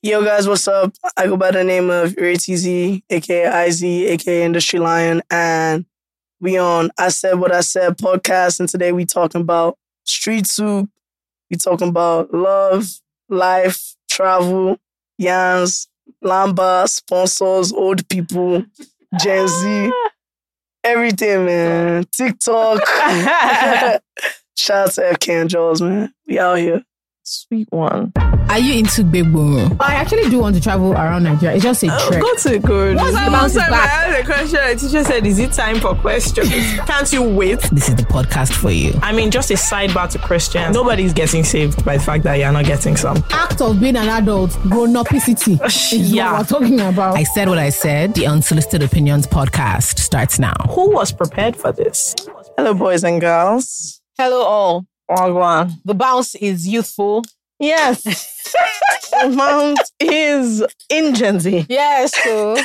Yo, guys, what's up? I go by the name of RayTZ, aka IZ, aka Industry Lion, and we on I Said What I Said podcast. And today we talking about Street Souk. We talking about love, life, travel, yans, lamba, sponsors, old people, Gen Z, everything, man. TikTok. Shout out to FK and Jollz, man. We out here. Sweet one. Are you into Bebo? I actually do want to travel around Nigeria. It's just a oh, trek. Go to good. What's the that bounce time back? I asked a question? The teacher said, "Is it time for questions? Can't you wait?" This is the podcast for you. I mean, just a sidebar to Christians. Nobody's getting saved by the fact that you're not getting some. Act of being an adult, grown upicity. is Yeah. what we're talking about. I said what I said. The Unsolicited Opinions podcast starts now. Who was prepared for this? Hello, boys and girls. Hello, all. Wagwan. The bounce is youthful. Yes. Mount is in Gen Z. Yes, so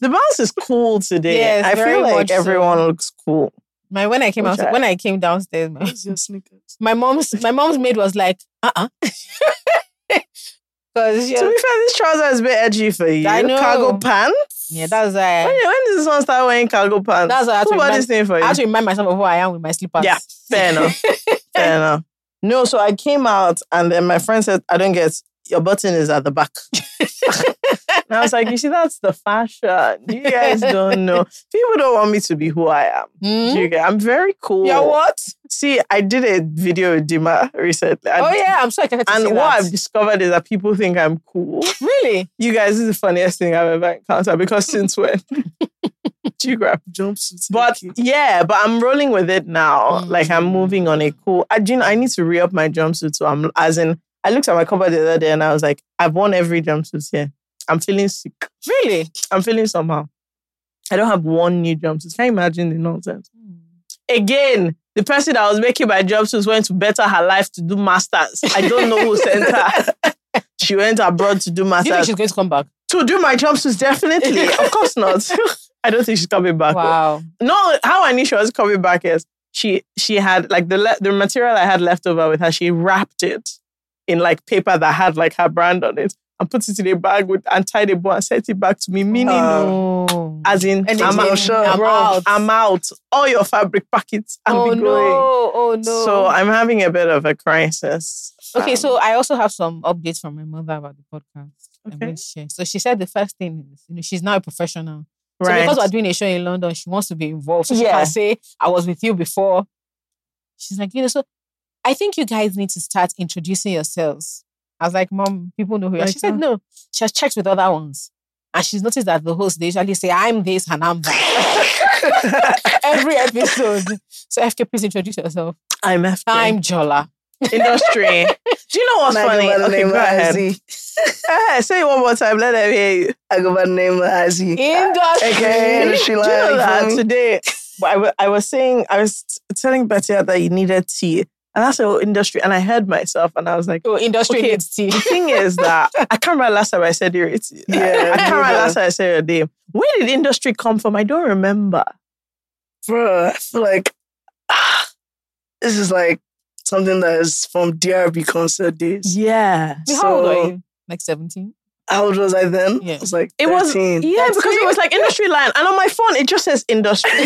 The bounce is cool today. Yes, I very feel like much so. everyone looks cool. my when I came out, Okay. when I came downstairs, my, Where's your sneakers? my mom's my mom's maid was like, uh uh because To be fair, this trouser is a bit edgy for you. I know. Cargo pants. yeah, that's When, why. when does this one start wearing cargo pants? That's why I had to Who bought remind- this thing for you? I you? have to remind myself of who I am with my slippers. Yeah, fair enough. fair enough. No, so I came out and then my friend said, I don't get your button is at the back. and I was like, you see, that's the fashion. You guys don't know. People don't want me to be who I am. Hmm? You get, I'm very cool. Yeah, what? See, I did a video with Dima recently. and- Oh yeah, I'm so excited to And what that. I've discovered is that people think I'm cool. really? You guys, this is the funniest thing I've ever encountered because since when? Geography. Jumpsuits. But yeah, but I'm rolling with it now. Mm. Like I'm moving on a cool. I, do you know, I need to re up my jumpsuit. So I'm as in. I looked at my cover the other day and I was like, I've worn every jumpsuit here. I'm feeling sick. Really? I'm feeling somehow. I don't have one new jumpsuit. Can you imagine the nonsense? Hmm. Again, the person that was making my jumpsuits went to better her life to do masters. I don't know who sent her. She went abroad to do Do you think masters. she's going to come back? To do my jumpsuits, definitely. of course not. I don't think she's coming back. Wow. No, how I knew she was coming back is she she had like the le- the material I had left over with her. She wrapped it in like paper that had like her brand on it and put it in a bag with and tied a bow and sent it back to me. Meaning, Oh. as in, And I'm, it's out, sure. I'm I'm out. out. I'm out. All your fabric packets. I'm oh be no! Oh no! So I'm having a bit of a crisis. Okay, Um, so I also have some updates from my mother about the podcast. Okay. going to share. So she said the first thing is, you know, she's now a professional. So right. because we're doing a show in London, she wants to be involved. So she Yeah. can say, I was with you before. She's like, you know, so I think you guys need to start introducing yourselves. I was like, Mom, people know who you are. She said, no. She has checked with other ones. And she's noticed that the host, they usually say, I'm this and I'm that. Every episode. So FK, please introduce yourself. I'm FK. I'm Jola. industry. Do you know what's And I funny? go Okay, name go of ahead. IZ. Eh, say it one more time. Let them hear you. I go by the name of IZ. Industry. Okay, Do industry you line. know you that today? I I was saying, I was telling Betty that you needed tea. And that's the industry. And I heard myself and I was like, Oh, industry Okay. needs tea. the thing is that I can't remember last time I said your Yeah, I can't remember last time I said your name. Where did industry come from? I don't remember. Bro, I feel like ah, this is like something that is from DRB concert days. Yeah. How old are you? Like 17? How old was I then? Yeah. I was like It was 13. yeah, because it was like industry line. And on my phone it just says industry.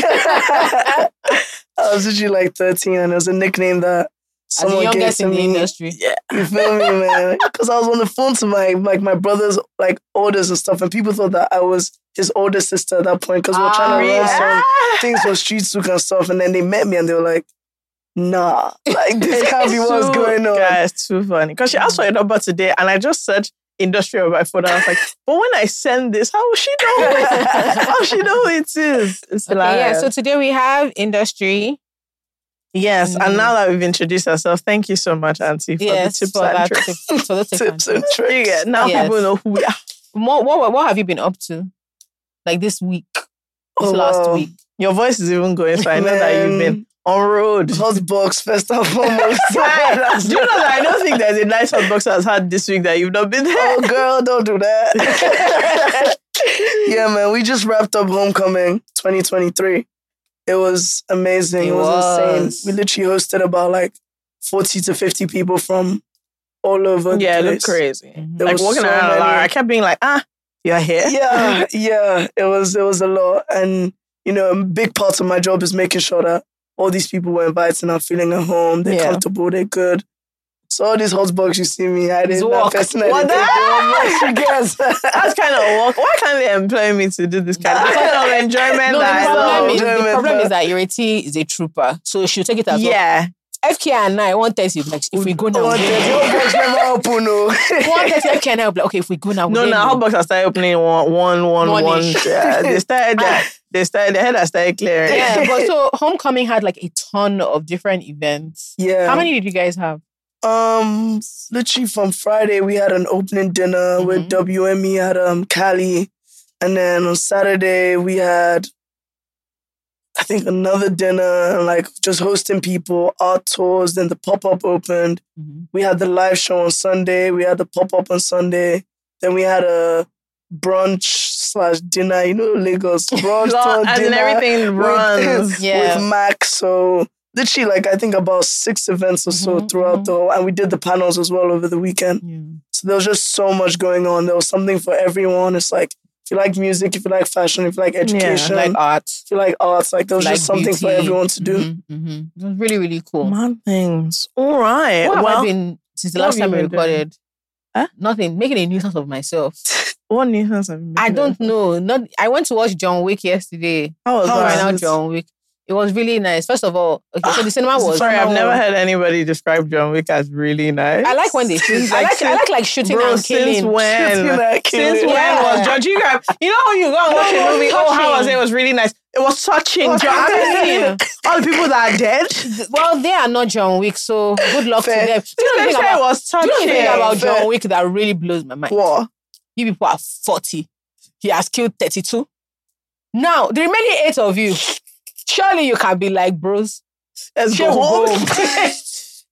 I was literally like 13 and it was a nickname that As the someone gave youngest to in the me. industry. Yeah. You feel me, man? Because I was on the phone to my like my brother's like orders and stuff, and people thought that I was his older sister at that point because we were trying to Ah, run some Ah! things for street souk and stuff. And then they met me and they were like, "Nah, like this can't be what's going on." Yeah, it's too funny. Because she asked for a number today, and I just searched industry on my phone. I was like, but when I send this, how will she know? how will she know who it is? It's Okay, yeah. So today we have industry. Yes, Mm. and now that we've introduced ourselves, thank you so much, Auntie, for yes, the tips for and that tricks. tip, for the tips and Tips and tricks. Yeah, now Yes. people know who we are. What, what, what have you been up to? Like this week, this Oh, last wow. week. Your voice is even going, so I know that you've been on road. hot box first and foremost. Do you know that I don't think there's a nice hot box that's had this week that you've not been there? Oh, girl, don't do that. yeah, man, we just wrapped up Homecoming 2023. It was amazing. It, It was, was. insane. We literally hosted about like 40 to 50 people from all over the Yeah, it looked crazy. There like walking so around many- Lara, I kept being like, ah, you're here. Yeah, yeah. It was it was a lot. And you know, a big part of my job is making sure that all these people were invited and are feeling at home, they're Yeah. comfortable, they're good. So all these hot bugs you see me, I didn't work. personally. What think the- they were much you guys. That's kind of work. Why can't they employ me to do this kind of, this kind of enjoyment? No, the that I problem, love? is, the problem is that Ireti is a trooper, so she'll take it as well. Yeah. FK and I, one thirty, like if we go now, One we hot bugs never open, no. one thirty, FK and I will be like, okay, if we go now, No, no, we- hot box I started opening one, one, one, one. One-ish. Yeah, they started that. They started. The head I started clearing. Yeah, but so homecoming had like a ton of different events. Yeah. How many did you guys have? Um, literally from Friday we had an opening dinner with WME at um Cali, and then on Saturday we had, I think another dinner and like just hosting people, art tours. Then the pop up opened. We had the live show on Sunday. We had the pop up on Sunday. Then we had a brunch slash dinner. You know Lagos brunch Lo- to As in dinner everything with- runs. Yeah. with Max. So literally, like I think about six events or so Mhm, throughout mhm. the whole, and we did the panels as well over the weekend. So there was just so much going on. There was something for everyone. It's like if you like music, if you like fashion, if you like education, Like arts, if you like arts, like there was like just something for everyone to do. Mhm, mhm. It was really, really cool. Man things. All right. What have well, I been since the last time we doing? recorded? Huh? Nothing. Making a nuisance of myself. what nuisance have you I don't know. Not. I went to watch John Wick yesterday. How was How that? out it? John Wick. It was really nice. First of all, okay, so the cinema ah, was. Sorry, I've never heard anybody describe John Wick as really nice. I like when they shoot. Since, I like. I like like shooting Bro, and killing. since when? Shooting and killing. Since when Yeah. was John? You guys, you know when you go and watch a movie? Oh, how was it? It was really nice. It was touching. Was John, I'm touching. telling you, all the people that are dead. Well, they are not John Wick, so good luck Fair. to them. Do you know the They thing it about, was do you know touching. the thing about Fair. John Wick that really blows my mind? What? You people are 40. He has killed 32. Now, the remaining eight of you, surely you can be like, bros, Let's go home.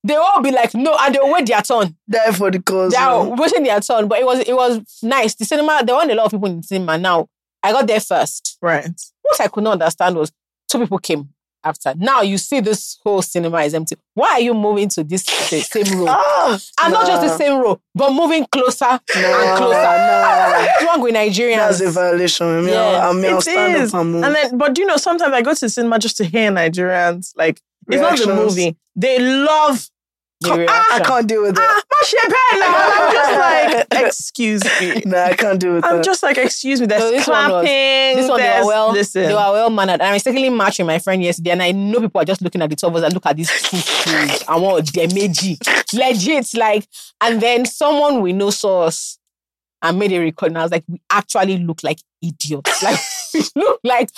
they all be like, no, and they'll wait their turn. Die for the cause. They are man. waiting their turn. But it was it was nice. The cinema, there weren't a lot of people in the cinema. Now, I got there first. Right. What I could not understand was two people came after. Now you see this whole cinema is empty. Why are you moving to this same row? Ah, and not just the same row, but moving closer and Nah, closer. nah. What's wrong with Nigerians? That's a violation. I mean, Yeah. I'll, I mean, I'll It stand is. up and move. And then, but you know, sometimes I go to the cinema just to hear Nigerians. Like, it's not the movie. They love. The Co- reaction. I can't deal with Ah, that. my champagne now. I'm just like, excuse me. Nah, I can't deal with it. I'm that. just like, excuse me. There's No, this one was- This one they there's, were well, Listen. they were well mannered. And I mistakenly matched matching my friend yesterday, and I know people are just looking at the two of us and look at these two fools and what they're. Legit, like, and then someone we know saw us and made a record, and I was like, we actually look like idiots. Like we look like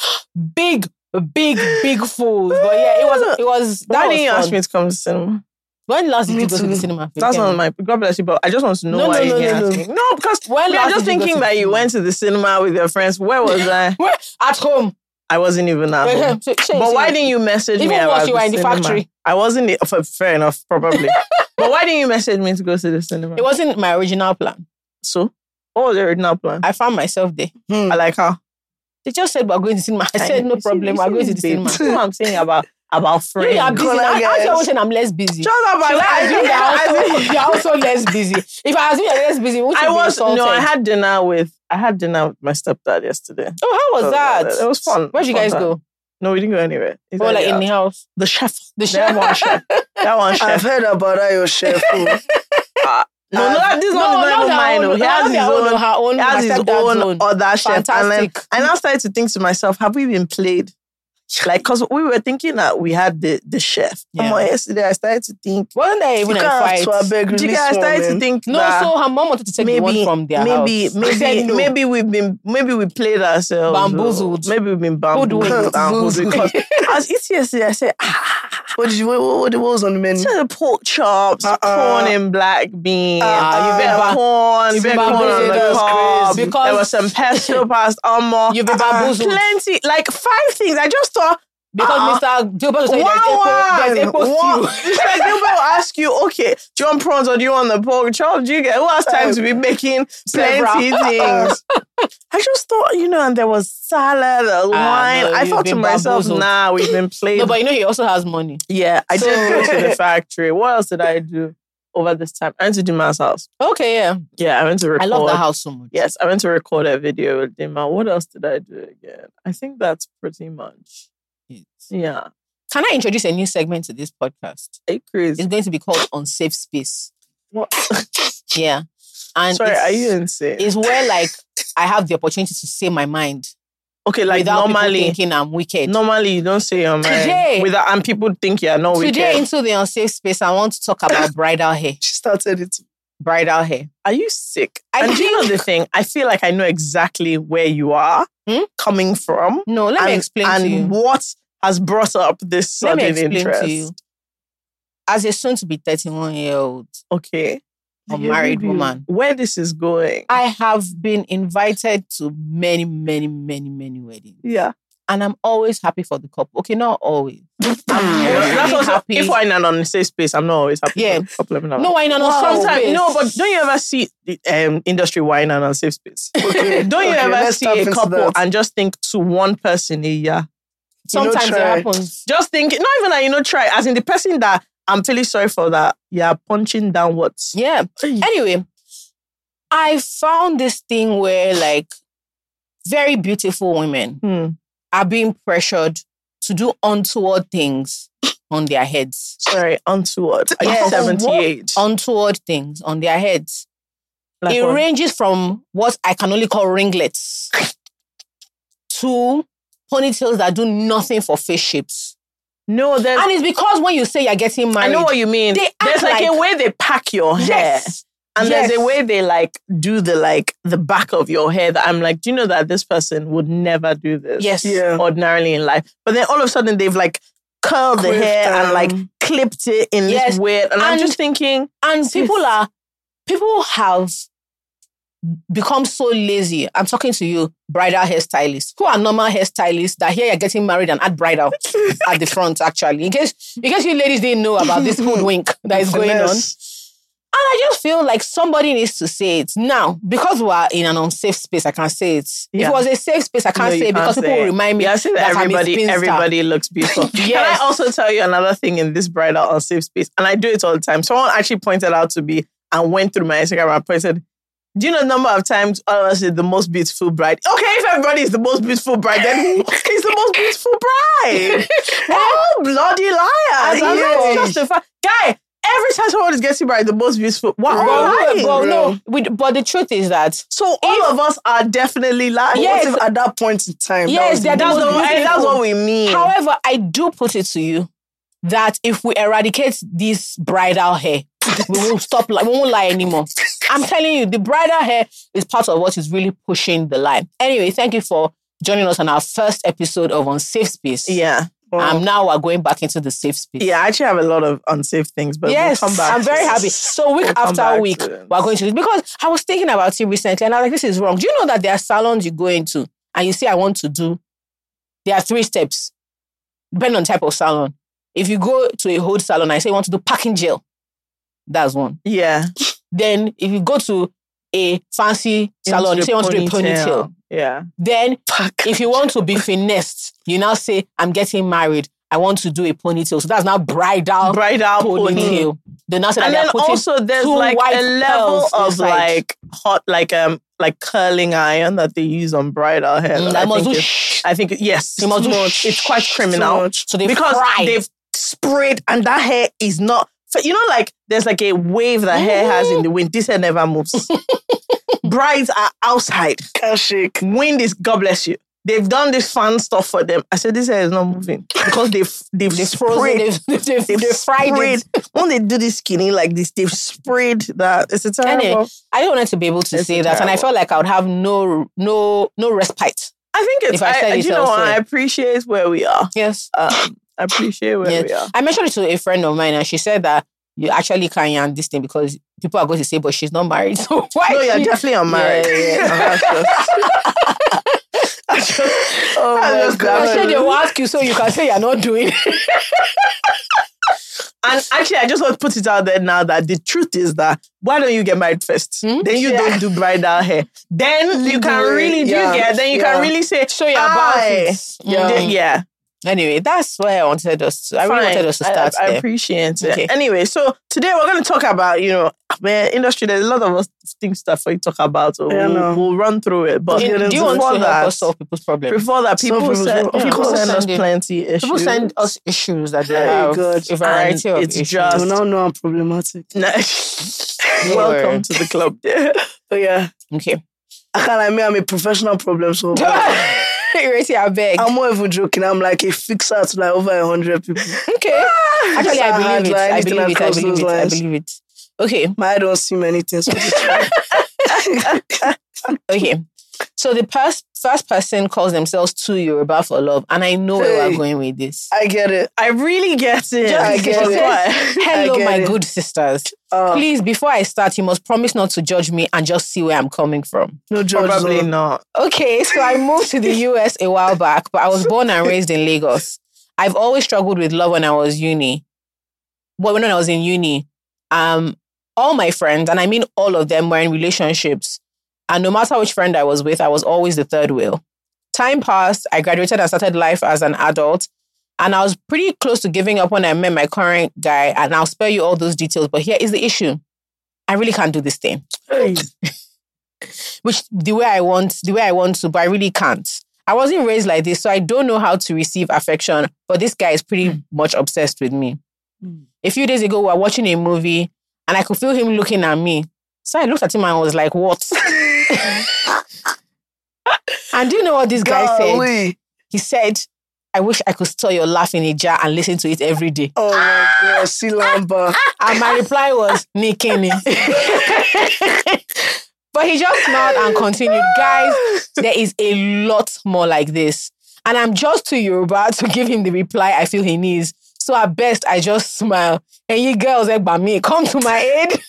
big, big, big fools. But yeah, it was it was that Why was didn't you ask me to come to cinema? When last did you go to the cinema? That's not my God bless you, but I just want to know No, why no, no, didn't no, no. No, because When we are just did you go thinking that you went to the cinema with your friends. Where was I? Where? At home. I wasn't even at home. But why didn't you message Even me once about you were in the cinema? factory. I wasn't. the- Fair enough, probably. but why didn't you message me to go to the cinema? It wasn't my original plan. so, what was the original plan? I found myself there. Hmm. I like how. They just said we're going to cinema. I said no problem. We're going to the cinema. What I'm saying about about You friends. are busy. Call Now, her I guys. always saying I'm less busy. Shut up! Should I I, assume I, you're also, you're also less busy? If I assume you're less busy, would I was no. I had dinner with I had dinner with my stepdad yesterday. Oh, how was So, uh, that? It was fun. Where'd you Fun guys time. go? No, we didn't go anywhere. He Oh, like yeah. in the house. the chef. The That chef. one chef. That one chef. I've heard about that, your chef. oh. Ah, no, um, no, that- this No, one is not not even mine. own- oh. He has his own, own. her own, He has his own own. other chef. And then Fantastic. I now started to think to myself, have we been played? Like, because we were thinking that we had the, the chef. Yeah. Yesterday, I started to think. There You even a fight? to, beg, Do you guys one, started to think No, so her mom wanted to take the one maybe, from their maybe, house. maybe, said no. maybe we've been, maybe we played ourselves. Bamboozled. Maybe we've been bamboozled. Hoodwinked. I was eating yesterday, I said, ah, What did you? What, what, what was on the menu? Of pork chops, Uh-uh. corn and black beans, Uh-uh. you've been ba- corn, you've been corn on the cob. Crazy. there was some pesto pasta, um, You've been uh, bamboozled. plenty, like five things. I just thought Because uh-uh. Mr. Gilbert said one there's one, there's one. stew. Mr. Gilbert will ask you, okay, do you want prawns or do you want the pork chop? Do you get who has time to be making plenty things? I just thought, you know, and there was salad, uh, wine. no, I thought to myself, bamboozled. nah, we've been played. No, but you know he also has money. Yeah, I did go to the factory. What else did I do? over this time. I went to Dima's house. Okay, yeah. Yeah, I went to record. I love the house so much. Yes, I went to record a video with Dima. What else did I do again? I think that's pretty much. Yeah. Can I introduce a new segment to this podcast? Hey, Chris. It's going to be called Unsafe Space. What? Yeah. And Sorry, are you insane? it's where like I have the opportunity to say my mind Okay, like without normally, thinking I'm wicked. normally you don't say your mind. Today- without, and people think you're not Today wicked. into the unsafe space, I want to talk about bridal hair. She started it. Bridal hair. Are you sick? I and do you know the thing? I feel like I know exactly where you are Hmm? coming from. No, let me explain and to you. what has brought up this Let sudden me explain interest. to you. As a soon to be 31 year old Okay. unmarried Review woman, Where this is going. I have been invited to many, many, many, many weddings. yeah. And I'm always happy for the couple. Okay, not always. I'm That's also, happy. if we're in an unsafe space, I'm not always happy. Yeah. for the couple of no, I know. Wow. Sometimes, Sometimes, no, but don't you ever see the um, industry wine and unsafe space? Okay, don't you okay, ever see a couple that. and just think to one person a year? You know, sometimes it happens. Just think, not even that you know, try as in the person that I'm feeling sorry for that you're punching downwards. Yeah. Anyway, I found this thing where like very beautiful women Hmm. Are being pressured to do untoward things on their heads. Sorry, untoward. Are Yes. you 78? Untoward things on their heads. Like it what? ranges from what I can only call ringlets to ponytails that do nothing for face shapes. no, there's. And it's because when you say you're getting married, I know what you mean. They There's act like, a way they pack your hair. yes, And Yes. there's a way they like do the like the back of your hair that I'm like, do you know that this person would never do this? yes, Yeah. Ordinarily in life. But then all of a sudden they've like curled the Quiff hair and like clipped it in Yes. this weird. And, I'm just thinking, And people are people have become so lazy. I'm talking to you, bridal hairstylists, who are normal hairstylists that here you're getting married and add bridal at the front, actually. In case in case you ladies didn't know about this hoodwink that is going on. I just feel like somebody needs to say it. Now, because we're in an unsafe space, I can't say it. If it was a safe space, I can't No, say it because people say will remind me yeah, I see that that everybody, everybody looks beautiful. Can I also tell you another thing in this bridal unsafe space? And I do it all the time. Someone actually pointed out to me and went through my Instagram and pointed, do you know the number of times all of us is the most beautiful bride? Okay, if everybody is the most beautiful bride, then who is the most beautiful bride? oh, bloody liar. As I'm Yes, just a fact. Guy, every time someone is getting married, the most beautiful. What? Bro, all But, lying. but no, we, but the truth is that So all of us are definitely lying. Yes. What if at that point in time? Yes, that they're the That's, most what, that's what we mean. However, I do put it to you that if we eradicate this bridal hair, we will stop. Like, we won't lie anymore. I'm telling you, the bridal hair is part of what is really pushing the line. Anyway, thank you for joining us on our first episode of Unsafe Space. yeah. Um, now we're going back into the safe space. Yeah, I actually have a lot of unsafe things, but yes, we'll come back. I'm very happy. So week We'll after week, we're going to this because I was thinking about it recently, and I was like, "This is wrong." Do you know that there are salons you go into and you say, "I want to do"? There are three steps, depending on type of salon. If you go to a hold salon, I say you want to do packing gel. That's one. Yeah. Then if you go to a fancy salon, you say you want to do a ponytail. Yeah. Then if you want to be finessed, you now say, "I'm getting married. I want to do a ponytail." So that's now bridal Bridal pony. ponytail. They now say that And they then are putting also there's like white a level of inside. like hot like um like curling iron that they use on bridal hair. Mm, that that I, must think do. I think yes, You must too much. shh. it's quite criminal much. So they because fry. they've sprayed and that hair is not. So you know, like there's like a wave that hair has in the wind. This hair never moves. Brides are outside. Can't shake. Wind is God bless you. They've done this fun stuff for them. I said this hair is not moving because they've they've, They've frozen, sprayed. they've, they've, They've, fried sprayed. it. When they do this skinny like this, they've sprayed that. It's a terrible. Anyway, I don't wanted to be able to It's say that, and I felt like I would have no no no respite. I think it's. If I I, I, you know what? I appreciate where we are. Yes. Um, I appreciate where Yes. we are. I mentioned it to a friend of mine, and she said that you actually can't yarn this thing because people are going to say, but she's not married. So why? No, you're she- definitely unmarried. Yeah, yeah, that's just- Oh that's my just God. I said they will ask you so you can say you're not doing. And actually, I just want to put it out there now that the truth is that why don't you get married first? Hmm? Then you Yeah. don't do bridal hair. Then you can really do Yeah. get. Then you Yeah. can really say, Show your about it. Yeah, Mm. yeah. Anyway, that's where I wanted us to. I really wanted us to I- start I, there. appreciate it. Okay. Anyway, so today we're going to talk about, you know, man, industry. There's a lot of us things stuff we talk about. So Yeah, we'll, no. we'll run through it. But get do you want before to help that, us solve people's problems? before that, people people send, do, of people course. send us Send it. plenty issues. People send us issues that they Very have good. a variety And of it's issues. just- Do now know I'm problematic. Welcome to the club. But oh, yeah, okay. I can't like me. I'm a professional problem solver. Erase I beg. I'm not even joking. I'm like a fixer to like over a hundred people. okay. Ah, Actually, I believe it. I believe it. I believe it. I believe it. Okay. My eye don't see many things. So just try. Okay. So the pers- first person calls themselves Two Yoruba for Love, and I know where we're going with this. I get it. I really get it. Just I get it. what? Hello, I get my it. good sisters. Uh, Please, before I start, you must promise not to judge me and just see where I'm coming from. no judge Probably zone. not. Okay, so I moved to the US a while back, but I was born and raised in Lagos. I've always struggled with love when I was uni. Well, when I was in uni, um, all my friends, and I mean all of them, were in relationships. And no matter which friend I was with, I was always the third wheel. Time passed, I graduated and started life as an adult. And I was pretty close to giving up when I met my current guy. And I'll spare you all those details. But here is the issue I really can't do this thing which the way I want, the way I want to, but I really can't. I wasn't raised like this, so I don't know how to receive affection. But this guy is pretty much obsessed with me. Mm. A few days ago, we were watching a movie, and I could feel him looking at me. So I looked at him and I was like, "What?" and do you know what this guy said? He said, "I wish I could store your laugh in a jar and listen to it every day." Oh my god, see Lamba. And my reply was, Nikini. but he just smiled and continued, guys, there is a lot more like this. And I'm just too Yoruba to give him the reply I feel he needs. So at best, I just smile. And you girls, like, by me, come to my aid.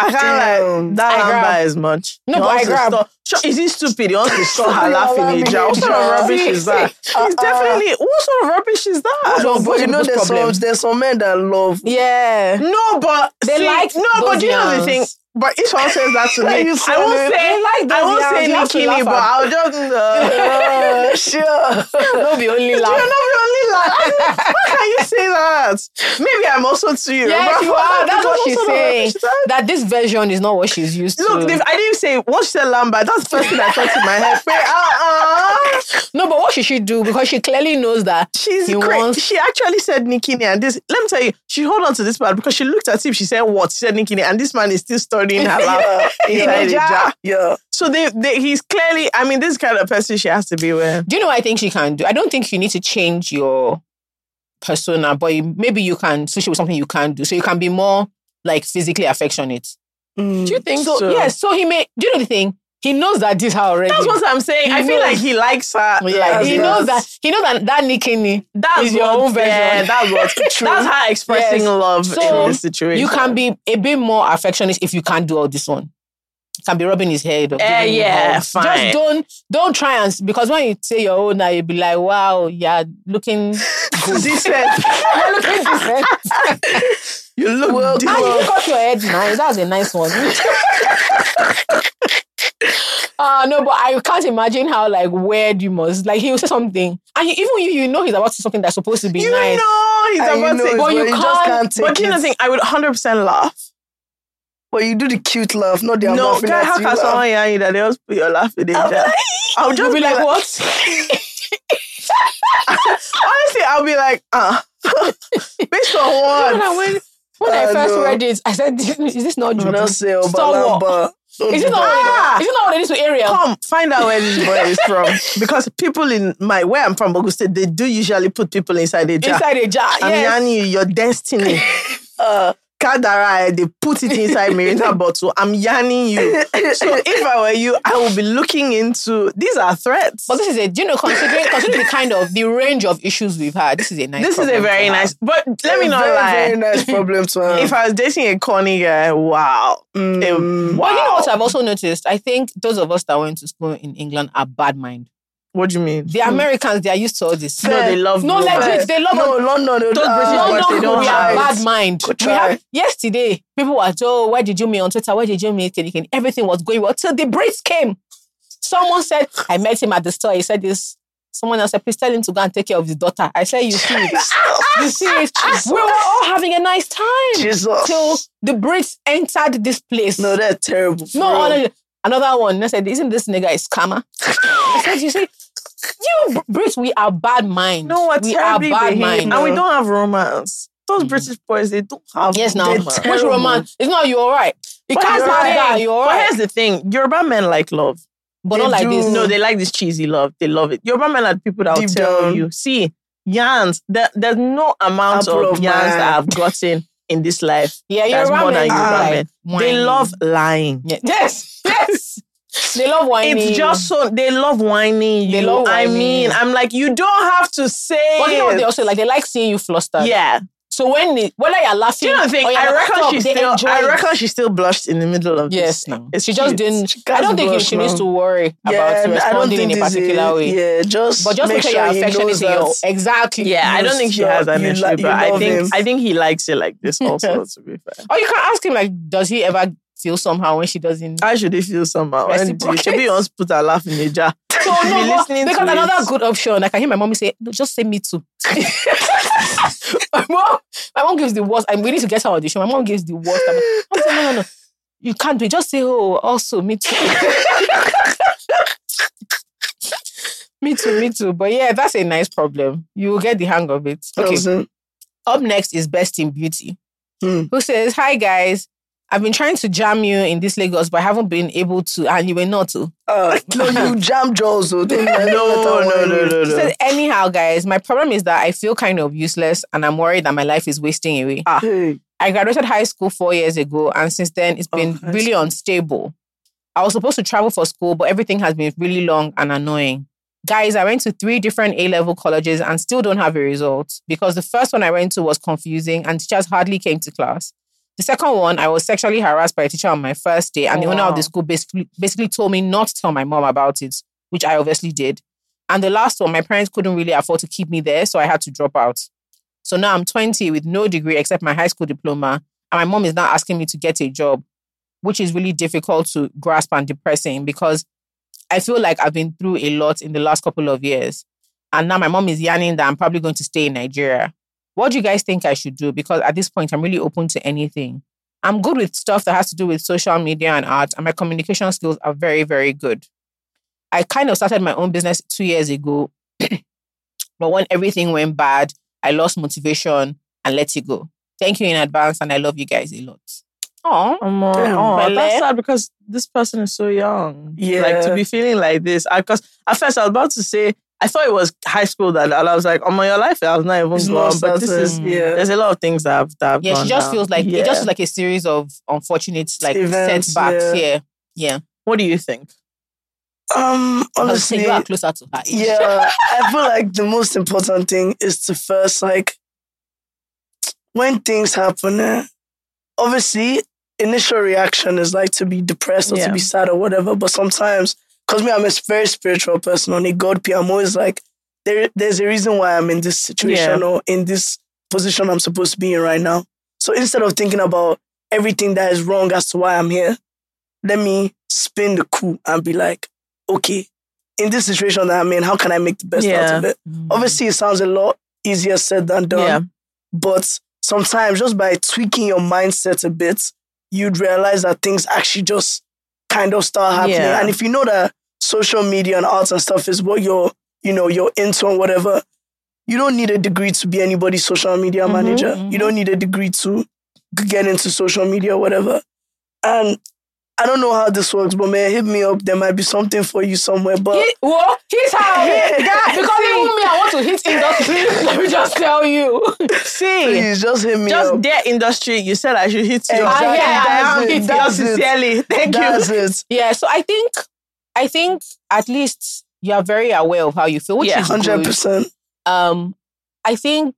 I can't Damn. like that I grab. number as much. No, He but I to grab. store- Sure, is he stupid? He wants to store her laughing in a laughing jar. What sort of rubbish is that? Uh-uh. It's definitely what sort of rubbish is that? What's? But you know, there's problem? some there's some men that love. yeah. No, but They see, like no, but those you know the yams. thing. But if someone says that to me, you I won't say They like I those won't yams. say You have Nikini, but I'll just. Uh, Uh, sure. No, be only You're laugh. not the only laugh. Why can you say that? Maybe I'm also too you. Yes, you are. That's what she's saying. That, That this version is not what she's used Look, to. if I didn't say what she said Lambert. That's thing I thought in my head. Uh-uh. No, but what should she do? Because she clearly knows that She's he great. wants. She actually said Nikini, and this. Let me tell you, she hold on to this part because she looked at him. She said what? She said Nikini, and this man is still studying her Yeah, inside the yeah. jar. Yeah. So they, they, he's clearly. I mean, this kind of person she has to be with. Do you know what I think she can do? I don't think you need to change your persona, but maybe you can switch it with something you can do. So you can be more like physically affectionate. Mm. Do you think So, so? yes, so he may. Do you know the thing? He knows that this her already. That's what I'm saying. He I feel knows. like he likes her. Yeah, like he knows that. He knows that that Nikini That's is your own version. Yeah, that's what. that's her expressing Yes. love So, in this situation. You can be a bit more affectionate if you can't do all this one. Can be rubbing his head. Or him yeah, fine. Just don't don't try and because when you say your own now, you'll be like, wow, yeah, looking good. Decent. You're looking decent. you look Well, Ah, decent. you got your head nice. That was a nice one. Uh, no, but I can't imagine how like weird you must like he will say something and you, even you you know he's about to say something that's supposed to be You nice. know he's And you about know to. it's but what you can't- can't take But you know the it. thing, I would 100% laugh. But you do the cute laugh, not the I'm no, laughing guy, at how you can laugh. someone hear you that they just put your laugh in I'm there? like, I'll just You'll be like, what? Honestly, I'll be like, uh, based on When I what? went when I first no. read it, I said, "Is this not No, Juju? don't say Stalwart. Obalamba. Don't Is it not? Ah! Is? It not what it is to Ariel? Come, find out where this boy is from. Because people in my, where I'm from, State, they do usually put people inside a jar. Inside a jar. I'm yes. you, your destiny. Uh, Kadara, they put it inside Mirinda bottle. I'm yarning you. So if I were you, I would be looking into these are threats. But this is a, you know, considering considering the kind of the range of issues we've had, this is a nice. this is a very nice. But let me not very, lie. Very nice problem to have. If I was dating a corny guy, wow, Mm. Eh, wow. But you know what I've also noticed? I think those of us that went to school in England are bad mind. What do you mean? The Americans, they are used to all this. No, they love No, global. legit, they love no, London. They, Those ah, British No, boys, they don't we try are bad mind. Could We have, yesterday, people were told, where did you meet on Twitter? Where did you meet Kenny Kenny? Everything was going well till the Brits came. Someone said, I met him at the store. He said this. Someone else said, please tell him to go and take care of his daughter. I said, you see it. you see it. We were all having a nice time. Jesus. Till the Brits entered this place. No, that's terrible. No, honestly, another one. I said, isn't this nigga a scammer? I said, you see, you Brits, we are bad minds. No, we are bad minds. and we don't have romance. Those mm. British boys, they don't have Yes, now. Which romance? It's not you all right. You But can't have thing. that. You're all But here's the thing: Yoruba men like love. But They not like do. this. No, they like this cheesy love. They love it. Yoruba men are people that will Deep tell down. you, see, yarns. There, there's no amount Apple of of yarns my that. I've gotten in this life. Yeah, you're more than Yoruba men. They love lying. Yeah. Yes. They love whining. It's just so they love whining. They You. love I mean, I'm like, you don't have to say. But you know what they also like? They like seeing you flustered. yeah. So when they, whether you're Do laughing, you know the thing? I reckon she still. I reckon she still blushed in the middle of Yes, this. no. She just didn't. She I don't think blush she needs to worry Yeah, about and I don't responding think in a is- particular way. Yeah, just But just make sure you're he affectionate knows your exactly. Yeah, I don't think she has an issue, lo- but I think him. I think he likes it like this also. to be fair, Or you can ask him like, does he ever feel somehow when she doesn't? how should feel somehow? And should be to put her laugh in a jar. So She'll be no, but- listening to because another it. good option, I can hear my mommy say, no, just say me too. my mom, my mom gives the worst. I'm willing to get her audition. My mom gives the worst. I'm like, no, no, no. You can't do it. Just say, oh, also me too. me too, me too. But yeah, that's a nice problem. You will get the hang of it. Okay. Thousand. Up next is Best in Beauty, Hmm. who says, Hi guys. I've been trying to jam you in this Lagos, but I haven't been able to, and you were not to. Uh, no, you jam Jollz. though. No, don't let her no, no, no, no. said, anyhow, guys, my problem is that I feel kind of useless and I'm worried that my life is wasting away. Hey, I graduated high school four years ago, and since then, it's been high really unstable. I was supposed to travel for school, but everything has been really long and annoying. Guys, I went to three different A level colleges and still don't have a result because the first one I went to was confusing and teachers hardly came to class. The second one, I was sexually harassed by a teacher on my first day, and Oh, the owner of the school basically, basically told me not to tell my mom about it, which I obviously did. And the last one, my parents couldn't really afford to keep me there, so I had to drop out. So now I'm 20 with no degree except my high school diploma, and my mom is now asking me to get a job, which is really difficult to grasp and depressing because I feel like I've been through a lot in the last couple of years. And now my mom is yarning that I'm probably going to stay in Nigeria. What do you guys think I should do? Because at this point, I'm really open to anything. I'm good with stuff that has to do with social media and art, and my communication skills are very, very good. I kind of started my own business two years ago, but when everything went bad, I lost motivation and let it go. Thank you in advance, and I love you guys a lot. Oh, Damn. that's sad because this person is so young. Yeah, like to be feeling like this. Because at first I was about to say I thought it was high school that, I was like, oh my, your life was not even It's gone. But this is yeah. there's a lot of things that have, that have yeah. gone She just down. feels like it just feels like a series of unfortunate like Events, setbacks. yeah. Yeah, yeah. What do you think? Um, Honestly, honestly, you are closer to her. yeah, I feel like the most important thing is to first like when things happen. Eh, obviously, initial reaction is like to be depressed or Yeah. to be sad or whatever. But sometimes, because me, I'm a very spiritual person. On a God P, I'm always like, there, there's a reason why I'm in this situation Yeah. or in this position I'm supposed to be in right now. So instead of thinking about everything that is wrong as to why I'm here, let me spin the coup and be like, okay, in this situation that I'm in, how can I make the best out of it? Mm. Obviously, it sounds a lot easier said than done. Yeah. But sometimes, just by tweaking your mindset a bit, you'd realize that things actually just kind of start happening. Yeah. And if you know that social media and arts and stuff is what you're, you know, you're into and whatever, you don't need a degree to be anybody's social media Mhm, manager. mhm. You don't need a degree to get into social media or whatever. And I don't know how this works, but man, hit me up. There might be something for you somewhere. But Hit, what? Hit her. Hit that. Because even me, I want to hit industry. Let me just tell you. See, please just hit me just up. their industry, you said I should hit you. Exactly. Ah, yeah, I am That's it. hitting That's sincerely. Thank you. It. Yeah, so I think, I think at least you are very aware of how you feel, which Yeah, is Hundred good. percent. um, I think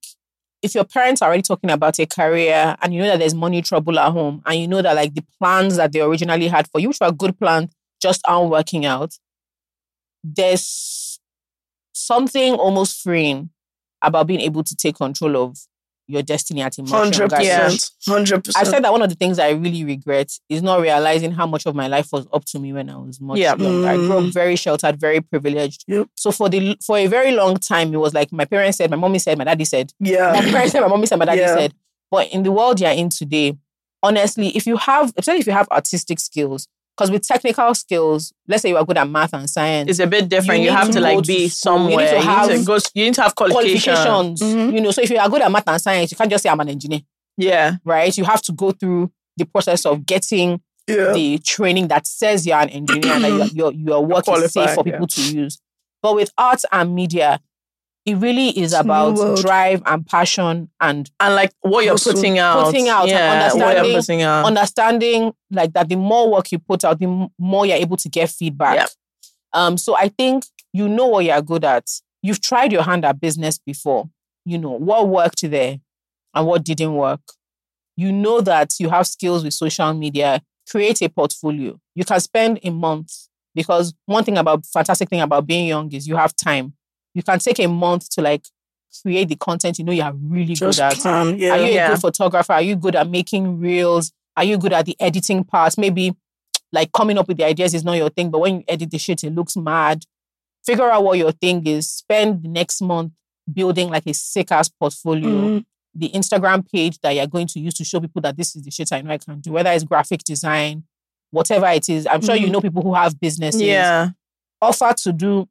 if your parents are already talking about a career and you know that there's money trouble at home and you know that like the plans that they originally had for you, which were good plans, just aren't working out, there's something almost freeing about being able to take control of your destiny at a much Hundred younger age. percent. I've said that one of the things I really regret is not realizing how much of my life was up to me when I was much Yeah. younger. I grew up Mm. very sheltered, very privileged. Yep. So for the for a very long time, it was like my parents said, my mommy said, my daddy said, Yeah. my parents said, my mommy said, my daddy Yeah. said. But in the world you're in today, honestly, if you have, especially if you have artistic skills, because with technical skills, let's say you are good at math and science, It's a bit different. You You, have to to like be school. You need somewhere. to You need to, have go. You need to have qualifications. qualifications. Mhm. You know, so if you are good at math and science, you can't just say I'm an engineer, Yeah. right? You have to go through the process of getting Yeah. the training that says you're an engineer and that your, your, your work is safe for yeah. people to use. But with arts and media, it really is It's about drive and passion and And like what you're putting out. Putting out and Yeah. Understanding- putting out. understanding like that the more work you put out, the more you're able to get feedback. Yeah. Um, so I think you know what you're good at. You've tried your hand at business before. You know what worked there and what didn't work. You know that you have skills with social media. Create a portfolio. You can spend a month because one thing about fantastic thing about being young is you have time. You can take a month to like create the content you know you are really Just good at. plan. Yeah. Are you Yeah. a good photographer? Are you good at making reels? Are you good at the editing part? Maybe like coming up with the ideas is not your thing, but when you edit the shit, it looks mad. Figure out what your thing is. Spend the next month building like a sick ass portfolio. Mhm. The Instagram page that you're going to use to show people that this is the shit I know I can do, whether it's graphic design, whatever it is. I'm sure you Mhm. know people who have businesses. yeah. Offer to do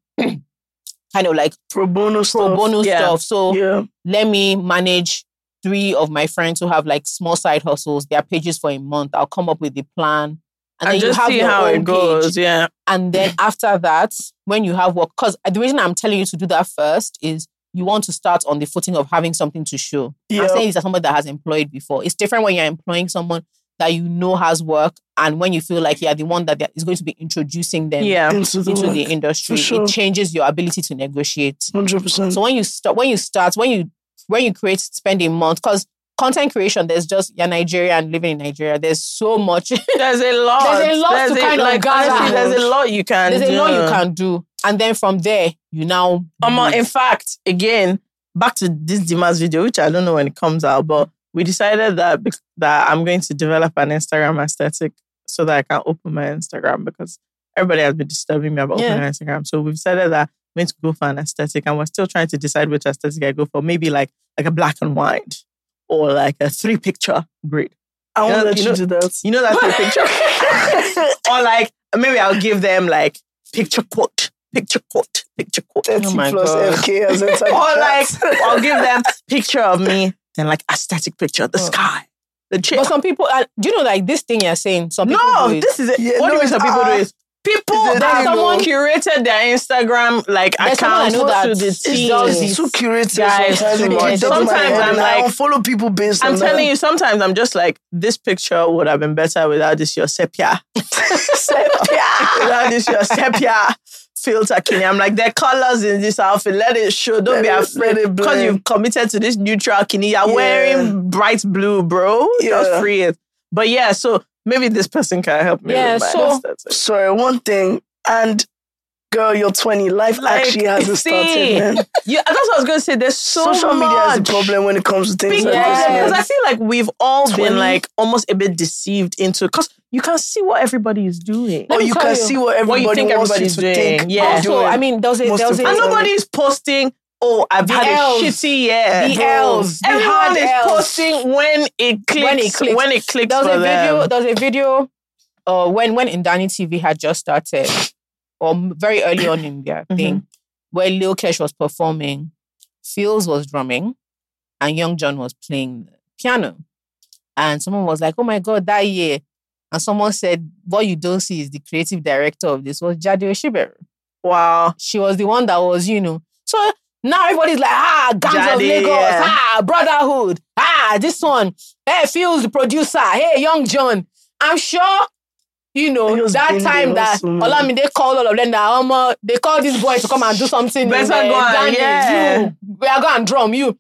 kind of like Pro bono pro stuff. bono Yeah. stuff. So Yeah. let me manage three of my friends who have like small side hustles, their pages for a month. I'll come up with the plan. And, And, then you have see how it goes. page. Yeah. And then after that, when you have work, because the reason I'm telling you to do that first is you want to start on the footing of having something to show. Yeah. I'm saying this as someone that has employed before. It's different when you're employing someone that you know has work and when you feel like you're the one that is going to be introducing them Yeah. Into the into the industry. sure. It changes your ability to negotiate. Hundred percent. So when you start, when you start, when you when you create, spend a month, because content creation, there's just you're Nigerian living in Nigeria. There's so much. There's a lot. There's a lot to kind like, gather. honestly, there's a lot you can there's do. a lot you can do, and then from there you now. Um, move. in fact, again, back to this Dimas video, which I don't know when it comes out, but we decided that that I'm going to develop an Instagram aesthetic so that I can open my Instagram because everybody has been disturbing me about Yeah. opening Instagram. So we've decided that I'm going to go for an aesthetic, and we're still trying to decide which aesthetic I go for. Maybe like like a black and white or like a three picture grid. I won't you know- let you you, know- do that. You know that three picture, or like maybe I'll give them like picture quote, picture quote, picture quote. 30 Oh my plus God. FK as entered or like. I'll give them picture of me, then like aesthetic picture, of the Oh. sky, the chick. But some people, uh, do you know like this thing you're saying? Some people No, do it. this is it. Yeah, what no, do you mean some people uh, do is People Is that that someone curated their Instagram like There's someone I accounts know that to the is It's too curated Guys, sometimes. too It much. gets into my Sometimes I'm and I like- don't follow people based I'm on telling that. you, sometimes I'm just like, this picture would have been better without this your sepia. without this your sepia filter, Kenny. I'm like, there are colors in this outfit. Let it show. Don't Let be afraid. it Because you've committed to this neutral, Kenny. You're Yeah. wearing bright blue, bro. Just Yeah. free it. But yeah, so maybe this person can help me. Yeah, so- Sorry, one thing. And girl, you're 20. Life Like, actually hasn't see, started, man. Yeah, that's what I was going to say. There's so Social much. media is a problem when it comes to things Big like problem this. because. I feel like we've all 20. been like almost a bit deceived into because you can see what everybody is doing. Let Or you can you. see what What everybody you think wants everybody's you to doing. think. Yeah. Also, doing. I mean, there was a Most there was a And important. nobody is posting, oh, I've The had L's. a shitty year. The Bro. L's. The Everyone is L's. posting when it clicks. When it clicks. When it clicks there was for a video. them. There was a video. Uh, when when Ndani TV had just started, or m- very early on in their Mm-hmm. thing, where Lil Kesh was performing, Pheelz was drumming, and Young John was playing piano. And someone was like, "Oh my god, that year!" And someone said, "What you don't see is the creative director of this was Jade Osiberu. Wow. She was the one that was, you know." So now everybody's like, "Ah, Gangs of Lagos, yeah. ah, Brotherhood, ah, this one, hey, Pheelz the producer, hey, Young John." I'm sure. You know, that time that man. Olamide called all of them that um, they called this boy to come and do something. Better uh, go and- yeah. You, we are going and drum you.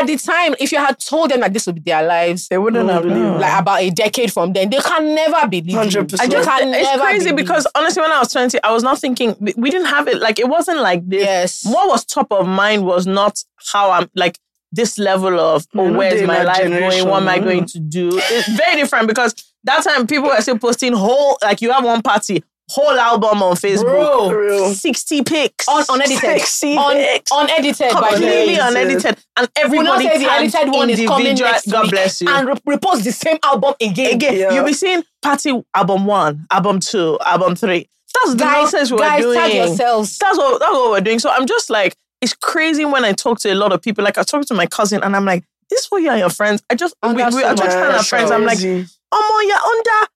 At the time, if you had told them that this would be their lives, They wouldn't have Believe known. like about a decade from then, they can never believe. 100%. I just, They can it's crazy believe. because honestly, when I was 20, I was not thinking, we, we didn't have it. Like, it wasn't like this. yes, What was top of mind was not how I'm like this level of oh, No, no where's my life going? What am I going to do? It's very different because that time people were still posting whole like you have one party, whole album on Facebook. Bro. 60 pics. Un- unedited. Sexy Un- pics. unedited, by completely unedited. And We will everybody say the edited one is coming individual- next God week bless you. and re- repost the same album again. Again, Yeah. you'll be seeing party album one, album two, album three. That's the Guys, nonsense we're guys, doing. tag yourselves. That's what that's what we're doing. So I'm just like, it's crazy when I talk to a lot of people. Like I talk to my cousin, and I'm like, this is what you and your friends. I just Oh, we, we so are just much telling our That's friends. I'm like, crazy. oh my, you're under,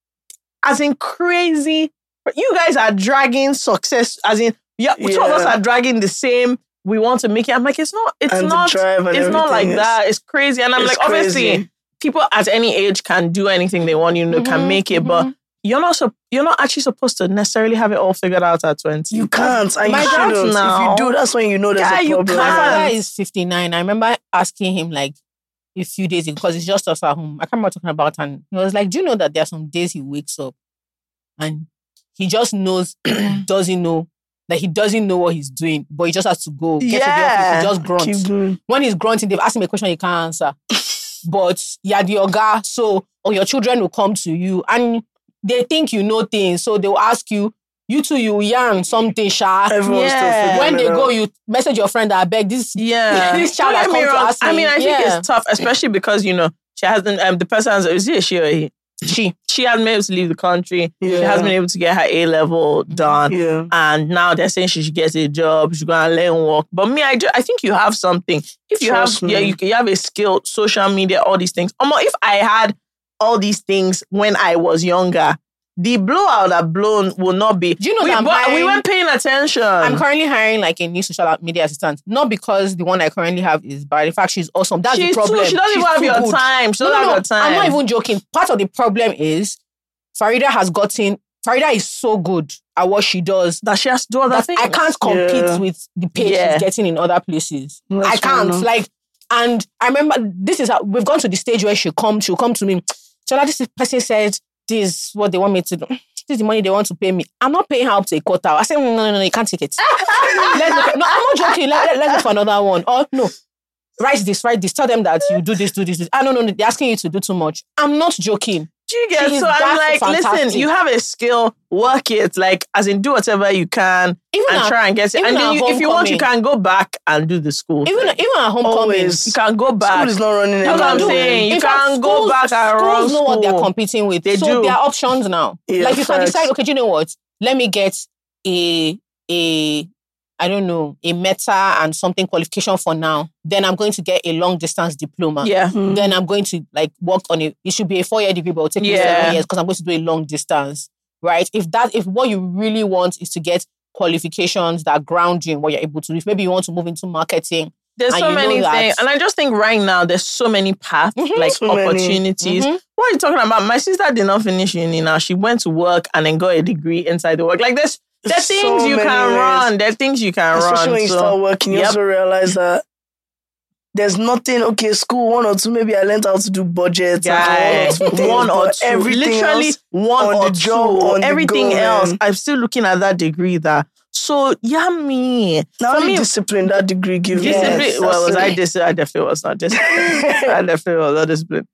as in crazy. You guys are dragging success, as in yeah, two of us are dragging the same. We want to make it. I'm like, it's not. It's And not. drive and It's not like is- that. It's crazy. And I'm It's like, obviously, people at any age can do anything they want. You know, can Mhm, make it, but you're not. sup- You're not actually supposed to necessarily have it all figured out at 20. You can't. And My you shouldn't. now- If you do, that's when you know there's Yeah, a problem. My father is 59. I remember asking him like a few days ago because it's just us at home. I can't remember talking about and he was like, Do you know that there are some days he wakes up and he just knows doesn't know that he doesn't know what he's doing, but he just has to go get to the Yeah. office, he just grunts. When he's grunting, they've asked him a question he can't answer. but you're the yoga, so or your children will come to you and they think you know things, so they'll ask you, you two, you yarn something, sha. Everyone's Yeah. When they go, you message your friend that I beg this. Yeah. This child that come to ask I mean, I think it's tough, especially because, you know, she hasn't, um, the person has, is it a she or he? She. She hasn't been able to leave the country. She hasn't been able to get her A level done. Yeah. And now they're saying she should get a job, she's going to learn work. But me, I, ju- I think you have something. If you Trust have, yeah, you, you have a skill, social media, all these things. Um, if I had all these things when I was younger, the blowout that blown will not be. Do you know we, that I'm but we weren't paying attention. I'm currently hiring like a new social media assistant. Not because the one I currently have is bad. In fact, she's awesome. That's She's the problem. Too, she doesn't She's even have your good. time. She No, doesn't no, have your time. I'm not even joking. Part of the problem is Farida has gotten Farida is so good at what she does that she has to do other things. I can't compete Yeah. with the pay Yeah. she's getting in other places. That's I can't. Like, and I remember this is how we've gone to the stage where she'll come, she'll come to me. So this person said, This is what they want me to do. This is the money they want to pay me. I'm not paying her up to a quarter. I said, No, no, no, no, you can't take it. let's look, no, I'm not joking. Let, let, let's look for another one. Oh no. Write this, write this. Tell them that you do this, do this, this. Ah, no, no, no. They're asking you to do too much. I'm not joking. Do you get? She is So I'm that like, listen, you have a skill, work it. Like, as in, do whatever you can Even and at, try and get it. And then, you, if you want, you can go back and do the school. even, thing. even at homecoming. Always. you can go back. School is not running That's what I'm saying. You In fact, can go back and run schools know what they're competing with. They so do. there are options now. Yeah, like you can decide, okay, do you know what? Let me get a a I don't know, a meta and something qualification for now. Then I'm going to get a long distance diploma. Yeah. Mhm. Then I'm going to like work on it. It should be a four year degree, but it'll take me seven years because I'm going to do a long distance. Right? If that if what you really want is to get qualifications that ground you in what you're able to do, if maybe you want to move into marketing, There's And so you know many that- things. And I just think right now, there's so many paths, Mhm. like So many. opportunities. Mhm. What are you talking about? My sister did not finish uni now. She went to work and then got a degree inside the work. Like, there's, there's So things you can ways. run. There are things you can Especially run. when you so- start working, you Yep. also realize that there's nothing. Okay, school one or two. Maybe I learned how to do budgets. and Guys, one or two, things, one or two, Everything literally one on or the two. job, on everything go, else, man. I'm still looking at that degree. That so yummy. Now only me, discipline that degree gives. you. discipline. Yes, well, was I disciplined? I definitely was not disciplined. I definitely was not disciplined.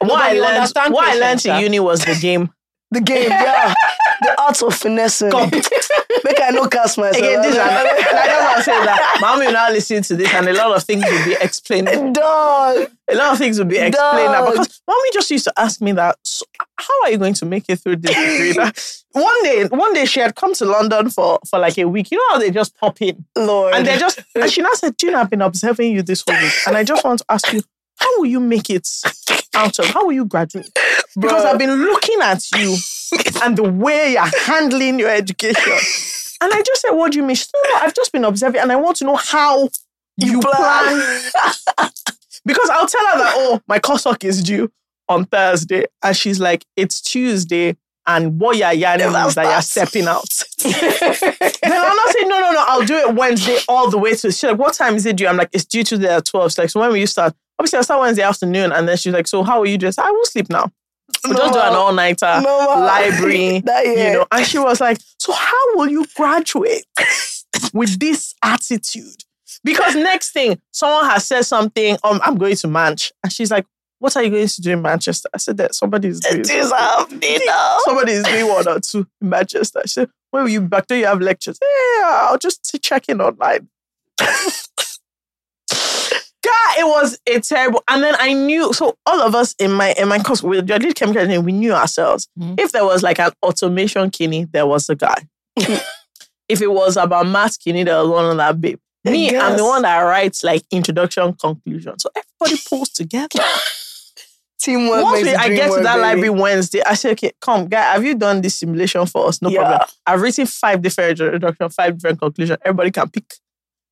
What I but you learned, what I learned patience, in uni was the game. The game, yeah. the art of finessing. Come. Make I no cast myself. Again, this and I just want to say that mommy will now listen to this, and a lot of things will be explained. Dog. A lot of things will be explained now because mommy just used to ask me that. So how are you going to make it through this degree? One day, one day she had come to London for for like a week. You know how they just pop in Lord. and they just and she now said, "Do you know I've been observing you this whole week, and I just want to ask you." How will you make it out of? How will you graduate? Because. I've been looking at you and the way you're handling your education. And I just said, What do you mean? She said, No, no, I've just been observing and I want to know how you, plan. because I'll tell her that, oh, my coursework is due on Thursday. And she's like, It's Tuesday. And what you're yarning is that you're stepping out. then I'm not saying, no, no, no, I'll do it Wednesday all the way to. She's like, what time is it due? I'm like, it's due to the 12. She's like, so when will you start? Obviously, I start Wednesday afternoon. And then she's like, so how will you this? I will sleep now. We'll just do an all nighter Normal. library, That you know. And she was like, so how will you graduate with this attitude? Because next thing, someone has said something, um, I'm going to Manch. And she's like, What are you going to do in Manchester? I said that somebody is doing It is something. happening now. somebody is doing one or two in Manchester. She said, When will you be back? Do you have lectures? Yeah, I'll just check in online. It was a terrible. And then I knew, so all of us in my in my course, we did chemical engineering, we knew ourselves. Mhm. If there was like an automation kidney, there was a guy. if it was about math kidney, there was one on that babe. Me, I'm the one that writes like introduction, conclusion. So everybody pulls together. Teamwork Once makes we, I get to that baby. library Wednesday, I say, okay, come, guy, have you done this simulation for us? No Yeah. problem. I've written five different introduction, five different conclusions. Everybody can pick.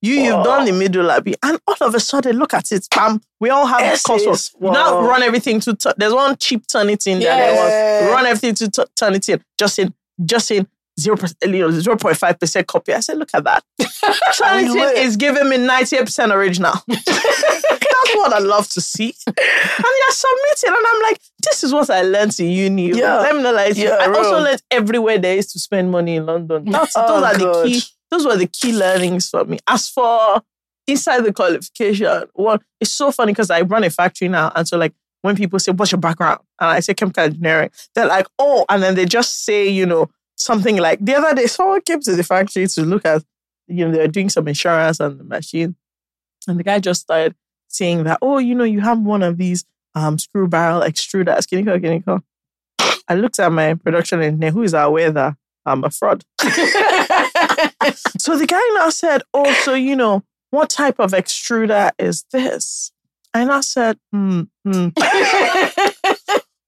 You, you've done the middle lab, and all of a sudden, look at it, bam, we all have Essays. consoles. You Now run everything to, tu- there's one cheap Turnitin there. There Yeah. was, run everything to tu- Turnitin, just in, just in 0%, eh, you know, 0.5% copy. I said, look at that. Turnitin is giving me 98% original. That's what I love to see. And you're submitting, and I'm like, this is what I learned in uni. Yeah. Let me know, like, Yeah, I also learned everywhere there is to spend money in London. That's, Oh, those are the God. key. Those were the key learnings for me. As for inside the qualification, well, it's so funny because I run a factory now, and so like when people say, "What's your background?" and I say chemical engineering, they're like, "Oh," and then they just say, you know, something like the other day, someone came to the factory to look at, you know, they're doing some insurance on the machine, and the guy just started saying that, "Oh, you know, you have one of these um screw barrel extruders. Can you call? Can you call?" I looked at my production engineer, who is aware that I'm a fraud. So the guy now said, Oh, so you know, what type of extruder is this? And I said, hmm, hmm.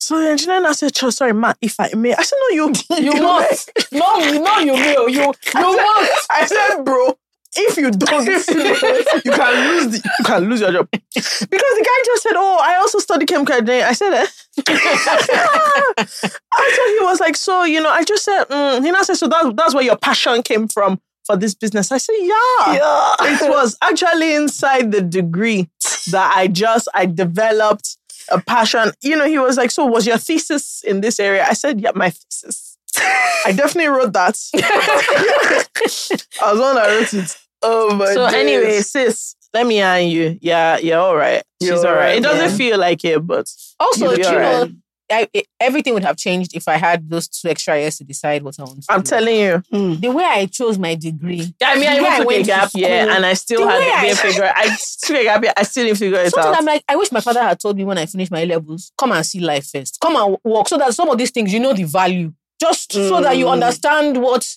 So the engineer now said, "Cho- sorry, Matt, if I may. I said, no, you You must. No, you know you will. You you must. I said, bro, if you don't, you can lose the, you can lose your job. Because the guy just said, Oh, I also study chemical engineering. I said, eh? I thought he was like, so you know, I just said, mm. he now said, so that, that's where your passion came from for this business. I said, yeah. Yeah. It was actually inside the degree that I just I developed a passion. You know, he was like, so was your thesis in this area? I said, yeah, my thesis. I definitely wrote that. I was the one that wrote it. Oh my So days. anyway, sis, let me iron you. Yeah, you're all right. You're She's all right. right, It doesn't man. feel like it, but Also, You'll you be all know. I, it- everything would have changed if I had those two extra years to decide what I want to I'm do. telling you. Mm. the way I chose my degree. I mean, I The way even I took a went to gap year school, and I still the had way I- didn't figure I took a gap year. I still didn't figure it Sometimes out. I'm like, I wish my father had told me when I finished my levels, come and see life first. Come and walk so that some of these things you know the value. Just so that you Mm. understand what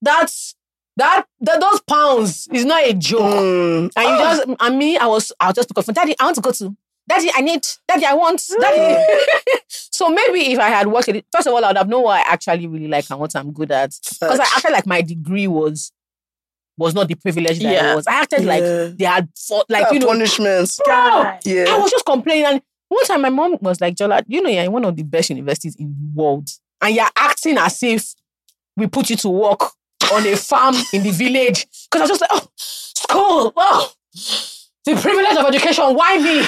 that's that, that those pounds is not a joke. Mm. And you just and me, I was I was just because Daddy, I want to go to Daddy, I need Daddy, I want Daddy. so maybe if I had worked at it, first of all, I would have known what I actually really like and what I'm good at. Because I acted like my degree was was not the privilege that Yeah. it was. I acted like they had fought, like you know, punishments. bro. I was just complaining. And one time my mom was like, Jola, you know, you're in one of the best universities in the world. And you're acting as if we put you to work on a farm in the village. Because I was just like, oh, school, oh, the privilege of education, why me?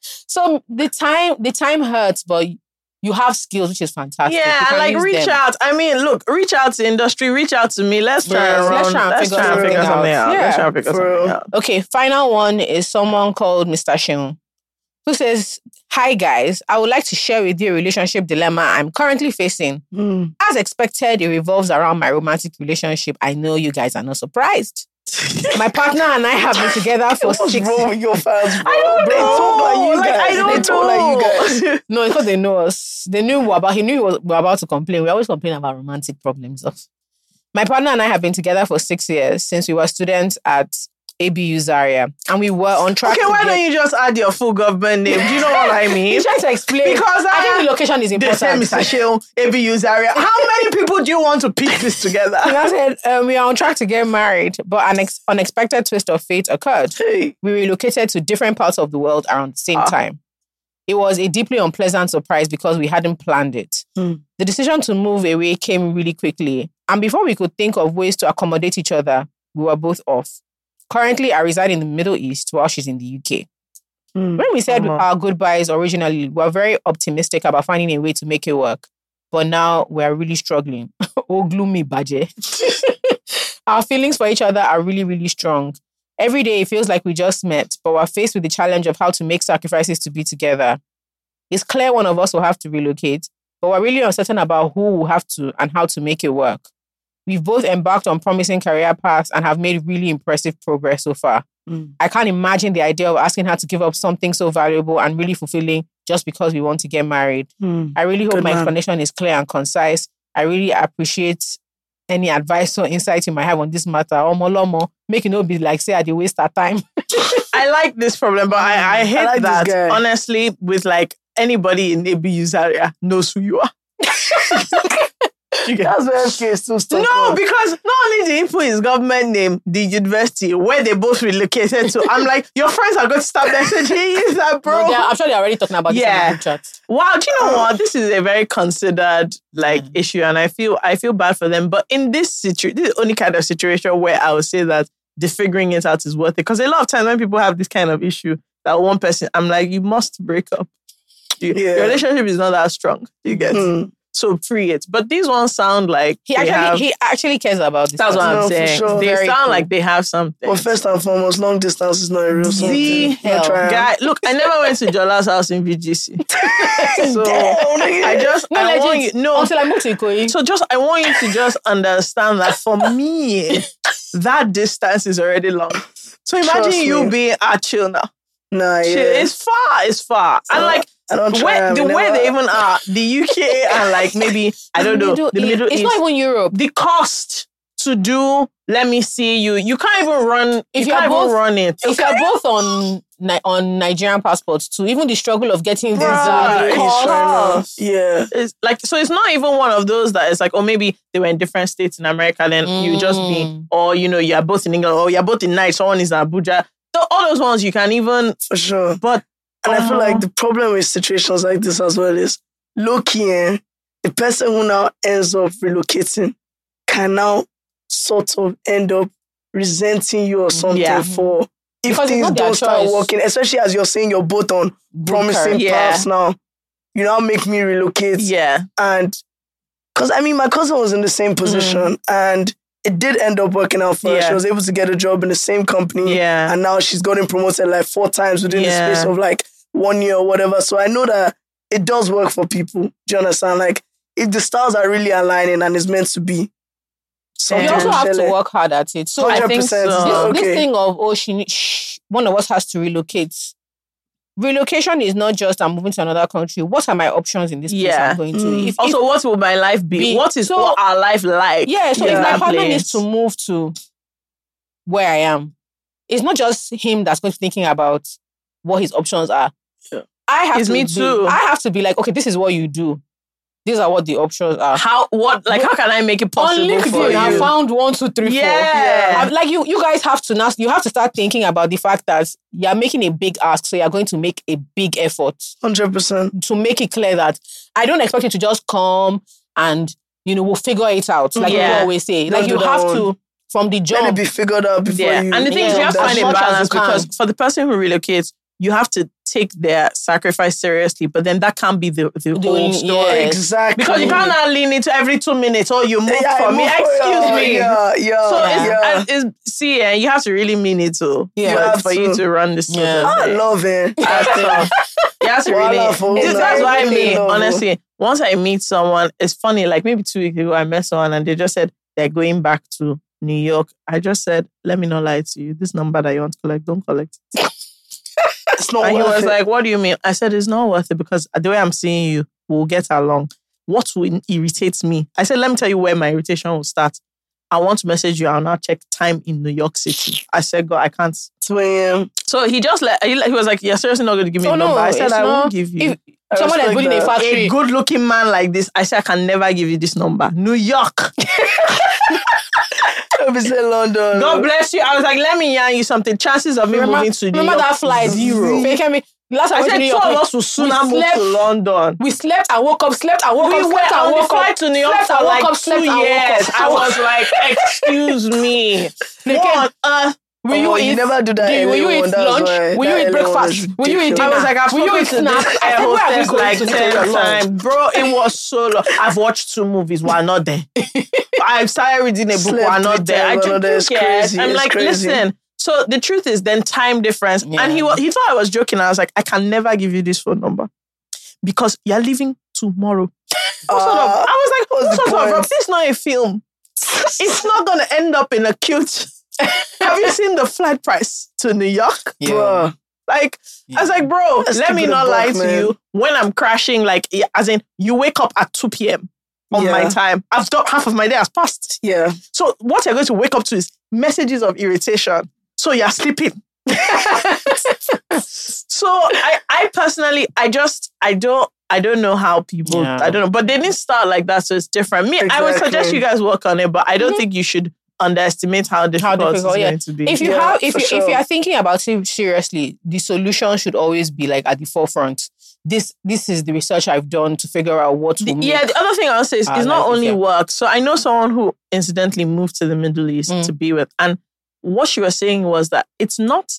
so the time, the time hurts, but you have skills, which is fantastic. Yeah, like reach them. out. I mean, look, reach out to industry, reach out to me. Let's try Yes, and let's try and let's figure try and figure something out. out. Let's try and figure something out. Okay, final one is someone called Mr. Sheung, who says, Hi guys, I would like to share with you a relationship dilemma I'm currently facing. Mm. As expected, it revolves around my romantic relationship. I know you guys are not surprised. My partner and I have been together for What's six wrong with your fans, bro? I don't They know. talk like you Like, guys. I they don't talk like you guys. know. No, because they know us. They knew were about. He knew we were about to complain. We always complain about romantic problems. My partner and I have been together for six years since we were students at ABU Zaria, and we were on track. Okay, why get- don't you just add your full government name? Do you know what I mean? He's trying to explain Because I I- think the location is important. Mr. Sheil, ABU Zaria. How many people do you want to piece this together? And I said, um, we are on track to get married, but an ex- unexpected twist of fate occurred. Hey. We relocated to different parts of the world around the same Ah. time. It was a deeply unpleasant surprise because we hadn't planned it. Hmm. The decision to move away came really quickly. And before we could think of ways to accommodate each other, we were both off. Currently, I reside in the Middle East while she's in the UK. Mm. When we said Uh-huh. our goodbyes originally, we were very optimistic about finding a way to make it work. But now we're really struggling. oh, gloomy budget. Our feelings for each other are really, really strong. Every day it feels like we just met, but we're faced with the challenge of how to make sacrifices to be together. It's clear one of us will have to relocate, but we're really uncertain about who will have to and how to make it work. We've both embarked on promising career paths and have made really impressive progress so far. Mm. I can't imagine the idea of asking her to give up something so valuable and really fulfilling just because we want to get married. Mm. I really hope Good my man. explanation is clear and concise. I really appreciate any advice or insight you might have on this matter. Omo lomo, make it not be like say I did waste our time. I like this problem, but I, I hate like that. Honestly, with like anybody in ABU Zaria knows who you are. You get- That's where FK is still stuck. no, on. because not only did he put his government name, the university where they both relocated to, I'm like, your friends are going to start messaging you that, bro. No, they are- I'm sure they're already talking about this in the group chat. Wow, do you know what? This is a very considered like Mm. issue, and I feel I feel bad for them. But in this situation, this is the only kind of situation where I would say that the figuring it out is worth it. Because a lot of times when people have this kind of issue, that one person, I'm like, you must break up. You- Yeah. Your relationship is not that strong. You get Mm. So free it. But these ones sound like He they actually have- he actually cares about this. that's what. I'm No, saying. sure. They Very sound cool. like they have something. But first and foremost, long distance is not a real The something. Hell. Guy, look, I never went to Jola's house in VGC. so Damn. I just No, I want you no Until I moved to Ikoyi. So just I want you to just understand that for me, that distance is already long. So imagine Trust you me. being at chill now. Nah, yeah. It's far, it's far. and Uh, like I don't try. where, the will way they even are, the UK and like maybe I don't know, the East- Middle It's East, not even Europe. the cost to do let me see you. You can't even run If you you're can't both- run it. If you're both on on Nigerian passports too, even the struggle of getting visa, the cost, trying cost. to- Yeah. It's like so it's not even one of those that it's like, oh maybe they were in different states in America, then you just be Mm. or you know, you're both in England, or you're both in Nice, someone is in Abuja. So all those ones you can even For sure. but And I feel Uh-huh. like the problem with situations like this as well is key, eh, the person who now ends up relocating can now sort of end up resenting you or something Yeah. for if Because things don't start choice. working, especially as you're saying you're both on promising Yeah. paths now. You now make me relocate. yeah. And because I mean, my cousin was in the same position and it did end up working out for her. Mm. She was able to get a job in the same company Yeah. and now she's gotten promoted like four times within Yeah. the space of like one year or whatever. So I know that it does work for people. Do you understand? Like if the stars are really aligning and it's meant to be, So you also have to work hard at it. So I think so. This, not this thing of oh she need, shh, one of us has to relocate. Relocation is not just I'm moving to another country. What are my options in this place Yeah. I'm going to? Mm. If, Also, if, what will my life be? Be- what is so- what our life like? yeah, so if my partner needs to move to where I am, it's not just him that's going to be thinking about what his options are. Yeah. I have It's to me be- too. I have to be like, okay, this is what you do. These are what the options are. how what like how can I make it On possible for LinkedIn, I you? found one, two, three, four. Yeah. I'm- like you, you guys have to now. You have to start thinking about the fact that you're making a big ask, so you're going to make a big effort Hundred percent. to make it clear that I don't expect you to just come and you know we'll figure it out. Like Yeah. you always say, Don't like you have one. to from the Let it jump. be figured out before yeah. you. and the thing is, yeah, you have to find a balance because for the person who relocates, you have to take their sacrifice seriously, but then that can't be the, the whole story. yes. exactly Because you can't lean into every two minutes, oh, you moved Yeah, I for me. move Excuse me. Yeah, yeah, So yeah. it's, uh, it's, see, eh, you have to really mean it too. Yeah. for- for you to. to run this. Yeah. I love it. That's have really. This- that's why I mean, honestly, once I meet someone, it's funny. Like maybe two weeks ago, I met someone and they just said they're going back to New York. I just said, let me not lie to you. This number that you want to collect, don't collect. it." It's not and he was it. like, what do you mean? I said, it's not worth it because the way I'm seeing you, we'll get along. What will irritate me? I said, let me tell you where my irritation will start. I want to message you. I'll now check time in New York City. I said, God, I can't. 2 a.m. So he just like, he was like, you're seriously not going to give me So a no, number. I said, I not- won't give you. if I someone that's respect building a that. factory, a good looking man like this, I said, I can never give you this number. New York. If it's London. God bless you. I was like, let me yarn you something. Chances of me remember, moving to New remember York. that flight? Zero. Fake me. Last I I said New two York, of we- us will sooner move slept- to London. we slept and woke up, slept and woke we up, slept and on woke flight up, to New York slept for and woke like up, slept two and woke years. up. I was like, excuse me. What on earth? Will Oh, you you eat? never do that Do you, will you eat lunch? why Will you eat breakfast? Will you eat dinner? I was like, I've will you eat to snacks? this I air said, where are we going like to 10 take times. Bro, it was so long. I've watched two movies while not there. I started reading a book Slept while not there. I just another don't crazy, I'm it's like, crazy. listen. So the truth is, then time difference. Yeah. And he wa- he thought I was joking. I was like, I can never give you this phone number because you're leaving tomorrow. What sort of- Uh, I was like, what sort of This is not a film. It's not gonna end up in a cute. Have you seen the flight price to New York? Bruh. Like, I was like, bro, Let's let me not buck, lie to you. When I'm crashing, like, as in, you wake up at 2 p.m. on my time. I've done half of my day has passed. Yeah. So what you're going to wake up to is messages of irritation. So you're sleeping. so I, I personally, I just, I don't, I don't know how people, Yeah. I don't know, but they didn't start like that, so it's different. Me, I would suggest you guys work on it, but I don't think you should underestimate how difficult, difficult, it's yeah. going to be. if you Yeah, have if for you if you are thinking about it seriously, the solution should always be like at the forefront. This this is the research I've done to figure out what The- will yeah, the other thing I'll say is our it's not only easier. work. So I know someone who incidentally moved to the Middle East Mm. to be with, and what she was saying was that it's not.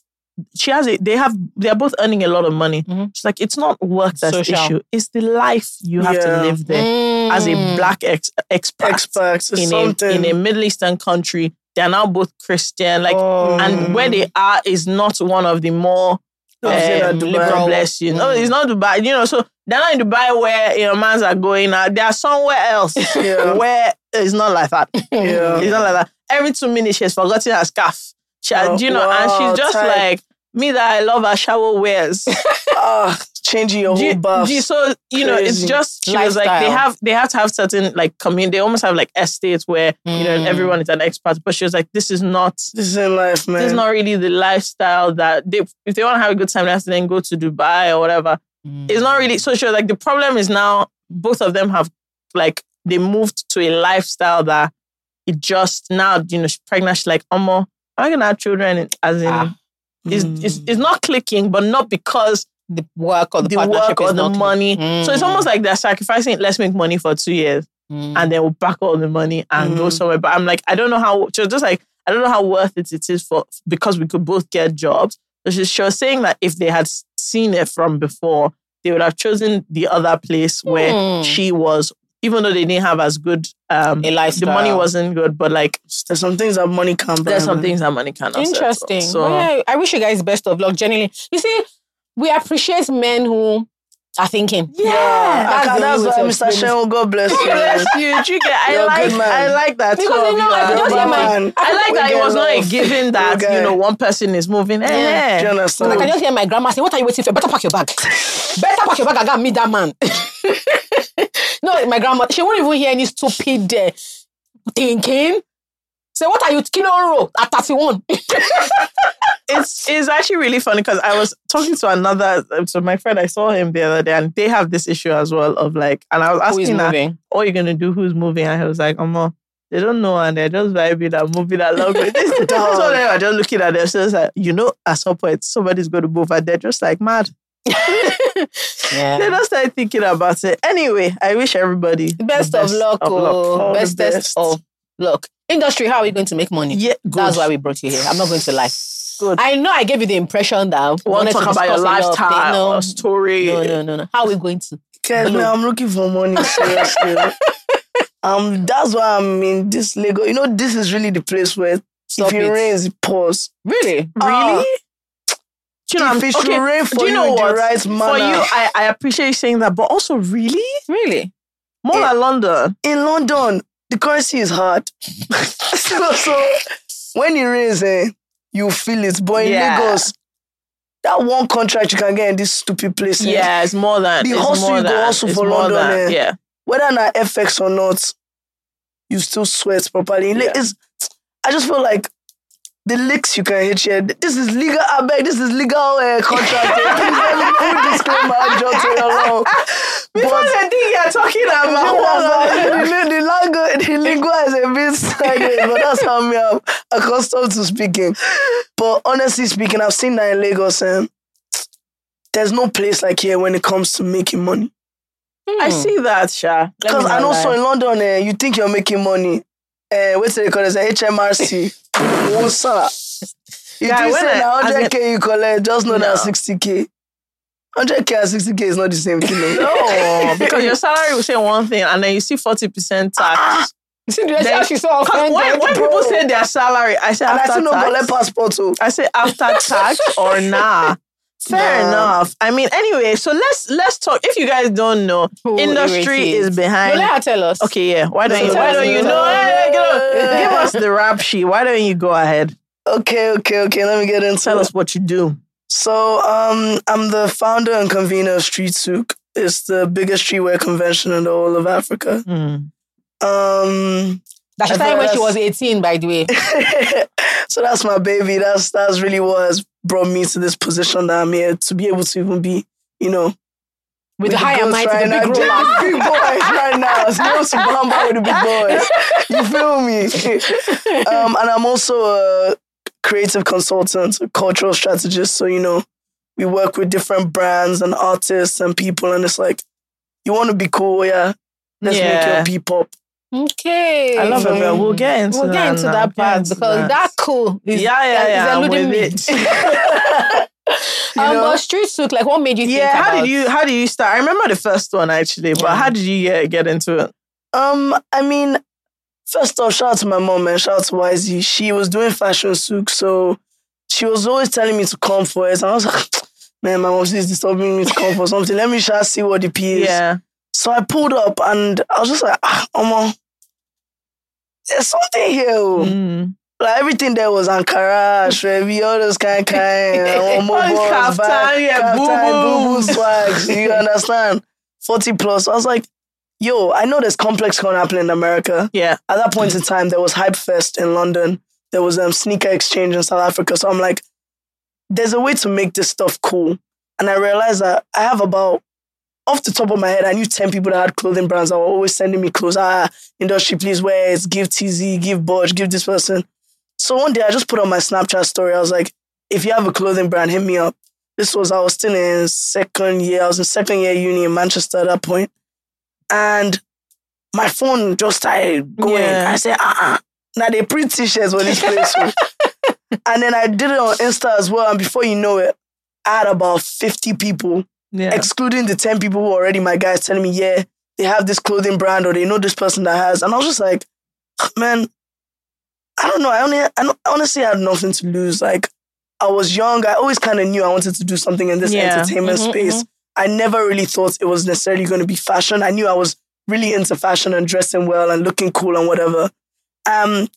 She has it. They have. They are both earning a lot of money. Mhm. She's like, it's not work that's the issue. It's the life you have Yeah. to live there as a Mm. black ex- expat Experts. In something. a in a Middle Eastern country. They are now both Christian. Like, Oh. and where they are is not one of the more Obviously um, liberal bless you. No, Mm. it's not Dubai. You know, so they're not in Dubai where your know mans are going. Uh, they are somewhere else Yeah. where it's not like that. Yeah. It's not like that. Every two minutes she's forgotten her scarf. She, Oh, you know, and she's just tight. like me that I love her shower wears. Ah, changing your whole buff. you- so you know, it's just she was like they have they have to have certain like community. They almost have like estates where you know Mm. everyone is an expert. But she was like, this is not This is life, man. this is not really the lifestyle that they if they want to have a good time, they have to then go to Dubai or whatever. Mm. It's not really so. She was like, the problem is now both of them have like they moved to a lifestyle that it just now you know she's pregnant. She's like, Omo, I gonna have children? As in, Ah. it's, it's it's not clicking, but not because the work or the, the, partnership or is the not money. So it's Mm. almost like they're sacrificing. Let's make money for two years, Mm. and then we'll back all the money and go Mm. somewhere. But I'm like, I don't know how. Was just like, I don't know how worth it it is for because we could both get jobs. So she, she was saying that if they had seen it from before, they would have chosen the other place where Mm. she was, even though they didn't have as good. Um, a life. the money wasn't good, but like There's some things that money can't buy. there's some things that money cannot. settle. Interesting. So Well, yeah, I wish you guys best of luck. Genuinely, you see, we appreciate men who are thinking. yeah, Ah, That's the that's why Mr. explain it. Shen, God bless you. bless you. Do you get? I You're like. I like that. Because too, you know, I could just hear my- I like that it was not a given that you know one person is moving. Do you Eh. I can just hear my grandma saying, What are you waiting for? Better pack your bag. Better pack your bag and go and meet that man. no, my grandma, she won't even hear any stupid uh, thinking. Say, what are you kilo row at 31? it's it's actually really funny because I was talking to another so my friend I saw him the other day and they have this issue as well of like and I was asking her what are you gonna do who's moving and he was like Omo they don't know and they're just vibing and moving along with this so Dog. they were just looking at themselves like you know at some point somebody's going to move and they're just like mad Yeah. just started thinking about it anyway I wish everybody the Best, of luck. of oh, All bestest best. of luck. Industry, how are we going to make money? yeah good. That's why we brought you here. I'm not going to lie. Good. I know I gave you the impression that I want wanted to talk about your lifestyle or story No, no, no, no. How are we going to? Guys, man, I'm looking for money, seriously. um, that's why I'm in this Lagos. You know, this is really the place where Stop if it, it. rains, it pours. Really? Really do you know, if it should okay, rain for do you know in the what? right For you, I, I appreciate you saying that, but also really Really? more Yeah. like London. in London, the currency is hard. so, so when it rains, eh, you feel it. But in Yeah. Lagos, that one contract you can get in this stupid place, eh, Yeah, it's more than The hustle you go hustle for London, than- eh. yeah. whether not FX or not, you still sweat properly. Yeah. It's, I just feel like the licks you can hit here. This is legal. I beg. This is legal uh, contract. eh. Please let me put disclaimer. Just so you know. Before the thing you're talking about, the, the, the, language, the lingua is a bit sideways, but that's how me I'm accustomed to speaking. But honestly speaking, I've seen that in Lagos, and there's no place like here when it comes to making money. I see that, Sha. Because I not know so in London, eh, you think you're making money. Uh, what's it called? It's a HMRC. What's up? You Guy, think say I- na as in- 100k you collect, just know No. that 60k. 100k and 60k is not the same thing. No, because your salary will say one thing and then you see 40% tax. See, the Then- how she's so When, offended. when bro. people say their salary, I say And I after still not tax. collect passport too. I say after tax or nah. Fair enough. I mean, anyway, so let's let's talk. If you guys don't know, industry is is. behind. No, let her tell us. Okay, yeah. Why don't No, you? Why don't you know? Hey, go- Give us the rap sheet. Why don't you go ahead? Okay, okay, okay. Let me get into Tell it. us what you do. So, um, I'm the founder and convener of Street Souk. It's the biggest streetwear convention in the whole of Africa. Mm. Um, That she started when she was 18, by the way. so that's my baby. That's that's really what has brought me to this position that I'm here to be able to even be, you know, With the high and girls mighty, right the now. big roller. big boys right now. So you to bamba with the big boys. You feel me? um, and I'm also a creative consultant, a cultural strategist. So you know, we work with different brands and artists and people, and it's like, you want to be cool, yeah. Let's Yeah. make your P-pop. Okay. I love it, but we'll get into We'll that. get into now. that Get part into because that, cool is yeah, yeah, yeah. I'm eluding with me. it. You um, know? but Street Souk, like what made you think yeah. How about did you? How did you start? I remember the first one actually, but Yeah. how did you get, get into it? Um, I mean, first off, shout out to my mom and shout out to YZ. She was doing fashion souk, so she was always telling me to come for it. And I was like, man, my mom is disturbing me to come for something. Let me just see what the P is. Yeah. So I pulled up and I was just like, ah, Mama, there's something here. oh." Mm. Like everything there was Ankara, Shrevi, all those kind kind. Kaftan, yeah, boo-boo. boo swags. You understand? 40 plus. I was like, yo, I know there's ComplexCon happening in America. Yeah. At that point in time, there was Hype Fest in London. There was um, Sneaker Exchange in South Africa. So I'm like, there's a way to make this stuff cool. And I realized that I have about, off the top of my head, I knew 10 people that had clothing brands that were always sending me clothes. Ah, industry, please wear it. Give TZ, give Budge, give this person. So one day I just put on my Snapchat story. I was like, if you have a clothing brand, hit me up. This was, I was still in second year. I was in second year uni in Manchester at that point. And my phone just started going. Yeah. I said, uh-uh. Now they print t-shirts when this place. oh." and then I did it on Insta as well. And before you know it, I had about 50 people, Yeah. excluding the 10 people who already my guys telling me, yeah, they have this clothing brand or they know this person that has. And I was just like, man, I don't know. I only, I honestly had nothing to lose. Like, I was young. I always kind of knew I wanted to do something in this Yeah. entertainment Mhm, space. I never really thought it was necessarily going to be fashion. I knew I was really into fashion and dressing well and looking cool and whatever. Um,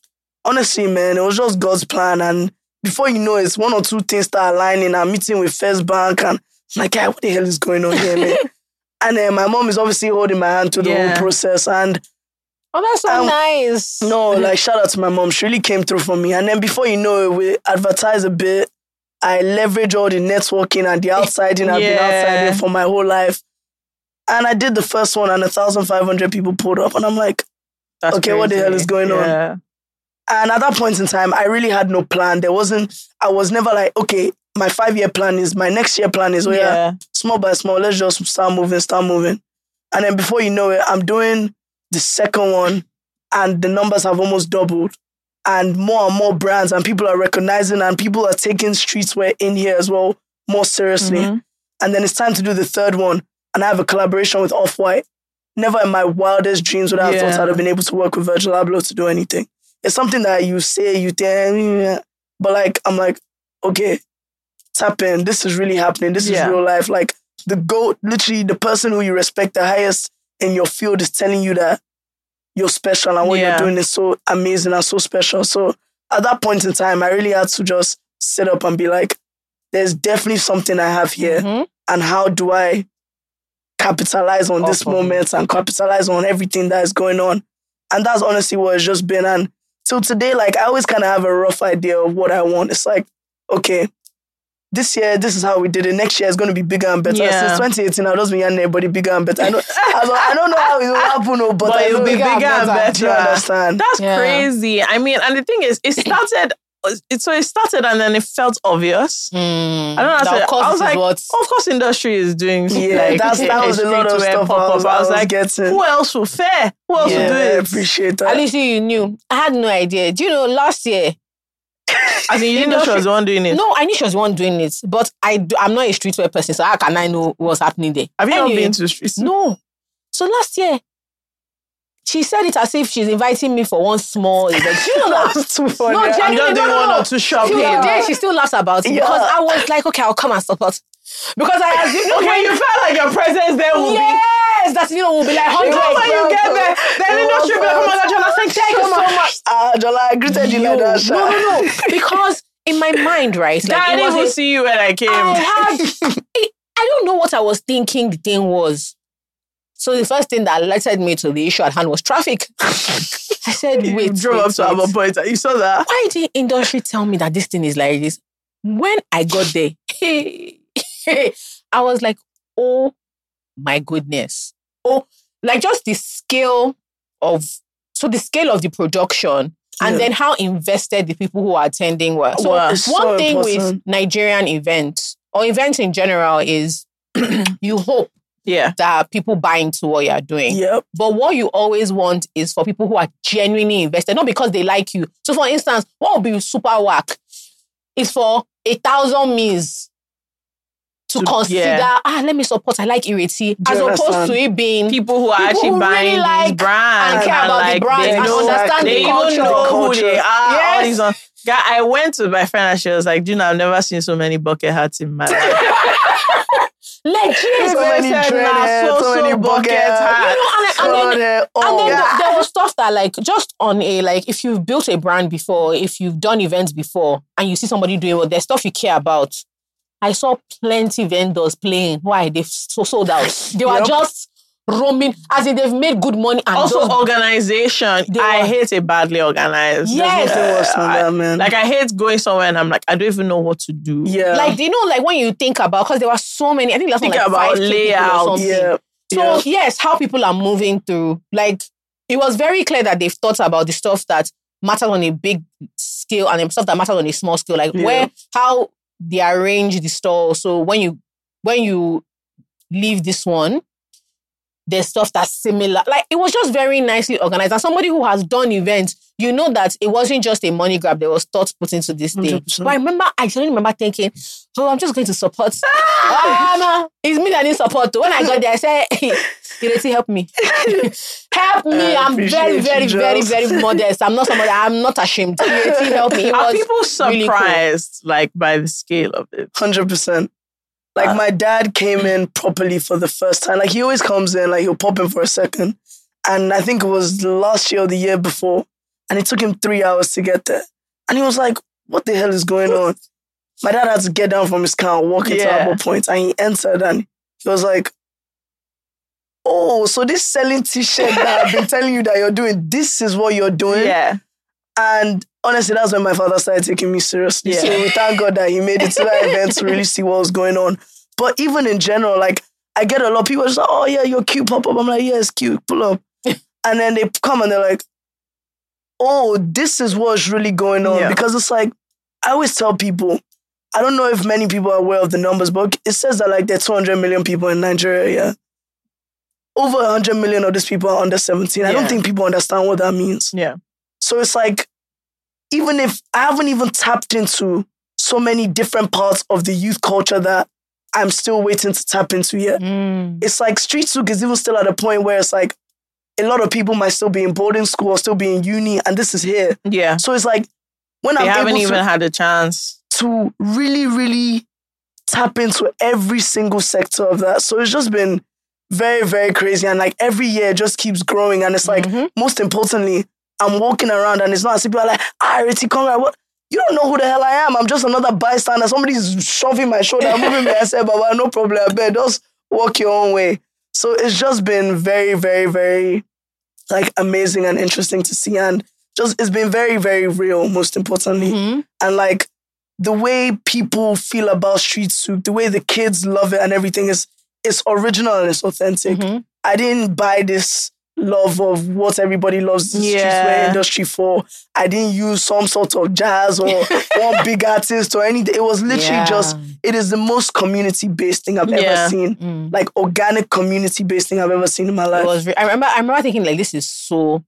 honestly, man, it was just God's plan. And before you know it, one or two things start aligning. I'm meeting with First Bank and I'm like, "Guy, what the hell is going on here, man? and then my mom is obviously holding my hand through the Yeah. whole process. And Oh, that's so Um, nice. no, like shout out to my mom. She really came through for me. And then before you know it, we advertise a bit. I leverage all the networking and the outsiding I've been Yeah. outsiding for my whole life. And I did the first one and 1,500 people pulled up. And I'm like, That's okay, what the hell is going on? Yeah. and at that point in time, I really had no plan. There wasn't, I was never like, okay, my five year plan is, my next year plan is, oh yeah, yeah. small by small, let's just start moving, start moving. And then before you know it, I'm doing the second one, and the numbers have almost doubled. And more and more brands, and people are recognizing, and people are taking streetwear in here as well more seriously. Mhm. And then it's time to do the third one, and I have a collaboration with Off White. Never in my wildest dreams would I have thought I'd have been able to work with Virgil Abloh to do anything. It's something that you say, you think, but like, I'm like, okay, tap in. This is really happening. This Yeah. is real life. Like, the GOAT, literally, the person who you respect the highest in your field is telling you that you're special and what Yeah. you're doing is so amazing and so special. So, at that point in time, I really had to just sit up and be like, there's definitely something I have here Mhm. and how do I capitalize on this of it. moment and capitalize on everything that is going on. And that's honestly what it's just been. And till today, like I always kind of have a rough idea of what I want. It's like, okay, this year, this is how we did it. Next year is going to be bigger and better. Yeah. Since 2018, I've just been hearing everybody bigger and better. I don't, I don't, I don't know how it will happen, oh, but, But I it'll be bigger and Do you better. understand? That's Yeah. crazy. I mean, and the thing is, it started. It, so it started and then it felt obvious. Mm. I don't know. how to of course, I was like, what of course, industry is doing. Yeah, like, that's, that was a lot of streetwear stuff I pop-up. was, I was like, getting. who else will fair? Who else yeah, will do I it? appreciate that. At least you knew. I had no idea. Do you know last year? As mean, you didn't know she was the one doing it. No, I knew she was the one doing it, but I do, I'm not a streetwear person, so how can I know what's happening there? Have you not been to the streets? No. So last year, she said it as if she's inviting me for one small event. She don't laugh. That's too funny. No, I'm genuinely, just no, doing no, one no. or two shopping. Till today, she still laughs about it Yeah. because I was like, okay, I'll come and support. Because I assume, Okay, you felt like your presence there will be. yes, that's you know, will be like You know when you get there, then It industry will be like, oh my God, Jonathan, thank you so much. Ah, Jola, I greeted you like that. No, no, no. Because in my mind, right, like I it didn't even see you when I came. I had, I, I don't know what I was thinking the thing was. So the first thing that alerted me to the issue at hand was traffic. I said, you wait, drove wait, up to wait. our point. You saw that? Why did industry tell me that this thing is like this? When I got there, I was like, oh my goodness. Oh, like just the scale of, so the scale of the production and Yeah. then how invested the people who are attending were. So Wow. One so thing with. Nigerian events or events in general is you hope Yeah. that people buy into what you're doing. Yep. But what you always want is for people who are genuinely invested, not because they like you. So, for instance, what would be super whack is for a thousand meals to, To- consider, yeah. ah, let me support, I like Ireti, as opposed to it being People who are People actually who really buying like these brands and care about the like, brands they and know, understand they the even culture. know who Culture. they are. All Yes. these on. Guy, I went to my friend and she was like, "Gina, I've never seen so many bucket hats in my life." legit. So They many said, dread "Nah, hair, so, so so many bucket bucket hats. hats." You know, and, and then And Oh, then yeah. there, there was stuff that like just on a like if you've built a brand before, if you've done events before, and you see somebody doing well, there's stuff you care about. I saw plenty vendors playing. Why they've so sold out. They were Yep. just roaming, as in they've made good money and Also, just- organization. They I were- hate a badly organized. Yes. Nothing worse I- that, man. Like I hate going somewhere and I'm like, I don't even know what to do. yeah. like you know, like when you think about because there were so many. I think last Think one like about five K or layout. yeah. So yeah. yes, how people are moving through. Like it was very clear that they've thought about the stuff that matters on a big scale and the stuff that matters on a small scale. Like Yeah. where how they arrange the store. So when you when you leave this one, there's stuff that's similar. Like it was just very nicely organized. And somebody who has done events, you know that it wasn't just a money grab. There was thought put into this thing. 100%. But I remember, I suddenly remember thinking, oh, I'm just going to support. Ah, no, it's me that need support. When I got there, I said, Ireti, help me. help me. I I'm very, very, very, very modest. I'm not somebody, I'm not ashamed. Ireti, help me. It Are was people really cool. surprised like by the scale of it? Hundred percent. Like Uh, my dad came in properly for the first time. Like he always comes in, like he'll pop in for a second. And I think it was last year or the year before. And it took him three hours to get there. And he was like, what the hell is going on? My dad had to get down from his car and walk into Yeah. Apple Point. And he entered and he was like, Oh, so this selling t-shirt that I've been telling you that you're doing, this is what you're doing. Yeah. And honestly, that's when my father started taking me seriously. Yeah. So we thank God that he made it to that event to really see what was going on. But even in general, like I get a lot of people just like, oh yeah, you're cute, pop up. I'm like, yeah, it's cute, pull up. and then they come and they're like, oh, this is what's really going on. Yeah. Because it's like, I always tell people, I don't know if many people are aware of the numbers, but it says that like there are 200 million people in Nigeria, yeah. Over 100 million of these people are under 17. I don't think people understand what that means. Yeah. So it's like, even if I haven't even tapped into so many different parts of the youth culture that I'm still waiting to tap into yet. Mm. It's like Street Souk is even still at a point where it's like a lot of people might still be in boarding school or still be in uni, and this is here. Yeah. So it's like when I'm haven't even to, had a chance. to really, really tap into every single sector of that. So it's just been very, very crazy. And like every year just keeps growing. And it's like, Mhm. most importantly, I'm walking around and it's not as if people are like, ah, come here. What? You don't know who the hell I am. I'm just another bystander. Somebody's shoving my shoulder, I'm moving me. I said, Baba, no problem. I bet just walk your own way. So it's just been very, very, very like amazing and interesting to see. And just it's been very, very real, most importantly Mhm. and like the way people feel about Street Souk, the way the kids love it and everything is it's original and it's authentic. Mhm. I didn't buy this love of what everybody loves the Yeah. streetwear industry for. I didn't use some sort of jazz or one big artist or anything. It was literally Yeah. just it is the most community based thing I've Yeah. ever seen. Mm. Like organic community based thing I've ever seen in my It life. was. re- I remember. I remember thinking like, this is so,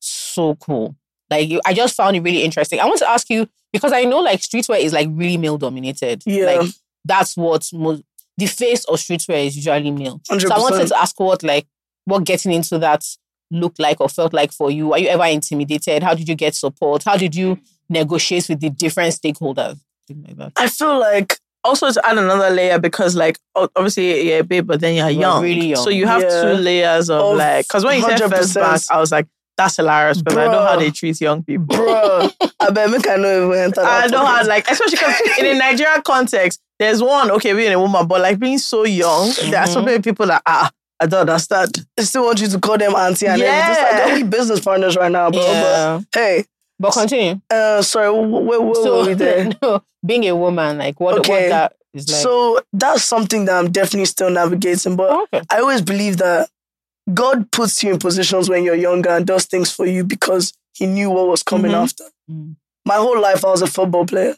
so cool. Like, you, I just found it really interesting. I want to ask you because I know like streetwear is like really male dominated. Yeah. Like that's what most the face of streetwear is usually male. 100%. So I wanted to ask what like what getting into that look like or felt like for you? Are you ever intimidated? How did you get support? How did you negotiate with the different stakeholders? Things like that. I feel like also to add another layer because like obviously you're a babe, but then you're You're young. really young. So you have Yeah. two layers of, Of like because when you said first 100%. I was like, that's hilarious because I know how they treat young people. bro, I bet make I know even enter that I know how topic. like especially 'cause in a Nigerian context, there's one, okay, being a woman, but like being so young, there are so Mhm. many people that ah, I don't understand. I still want you to call them auntie and Yeah. everything. It's like they're only business partners right now, bro. Yeah. But hey, But continue. uh, sorry, where, where so were we there? no, being a woman, like what, Okay. what that is like. so that's something that I'm definitely still navigating. But okay. I always believe that God puts you in positions when you're younger and does things for you because He knew what was coming Mhm. after. Mm. My whole life, I was a football player.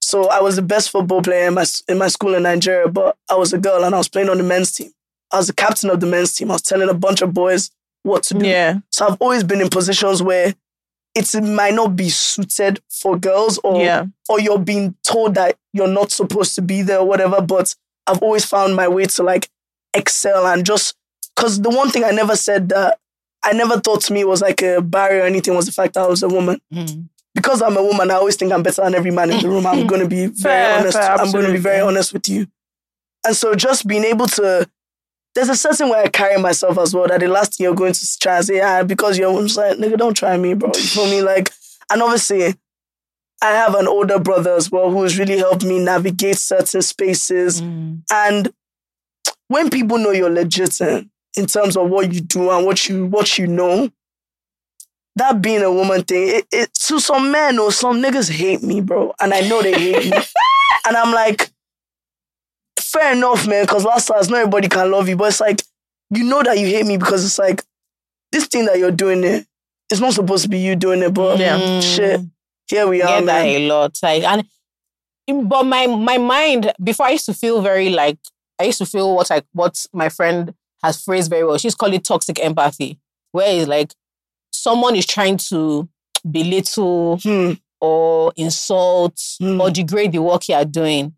So I was the best football player in my in my school in Nigeria. But I was a girl and I was playing on the men's team. Was the captain of the men's team. I was telling a bunch of boys what to do. Yeah. So I've always been in positions where it might not be suited for girls or Yeah. or you're being told that you're not supposed to be there or whatever. But I've always found my way to like excel and just because the one thing I never said that I never thought to me was like a barrier or anything was the fact that I was a woman. Mm. Because I'm a woman, I always think I'm better than every man in the room. I'm going to be very Fair, honest. fair, I'm going to be very honest with you. And so just being able to, there's a certain way I carry myself as well that the last thing you're going to try and say, ah, because you're it's like, nigga, don't try me, bro. You feel me? Like, and obviously, I have an older brother as well who's really helped me navigate certain spaces. Mm. And when people know you're legit in, in terms of what you do and what you what you know, that being a woman thing, it, it to some men or some niggas hate me, bro. And I know they hate me. and I'm like, fair enough, man, because last time not everybody can love you. But it's like, you know that you hate me because it's like this thing that you're doing it, it's not supposed to be you doing it, but Yeah. Shit. Here we are, that man. a lot. Like and but my my mind before I used to feel very like I used to feel what I what my friend has phrased very well. She's called it toxic empathy, where it's like someone is trying to belittle Hmm. or insult Hmm. or degrade the work you are doing.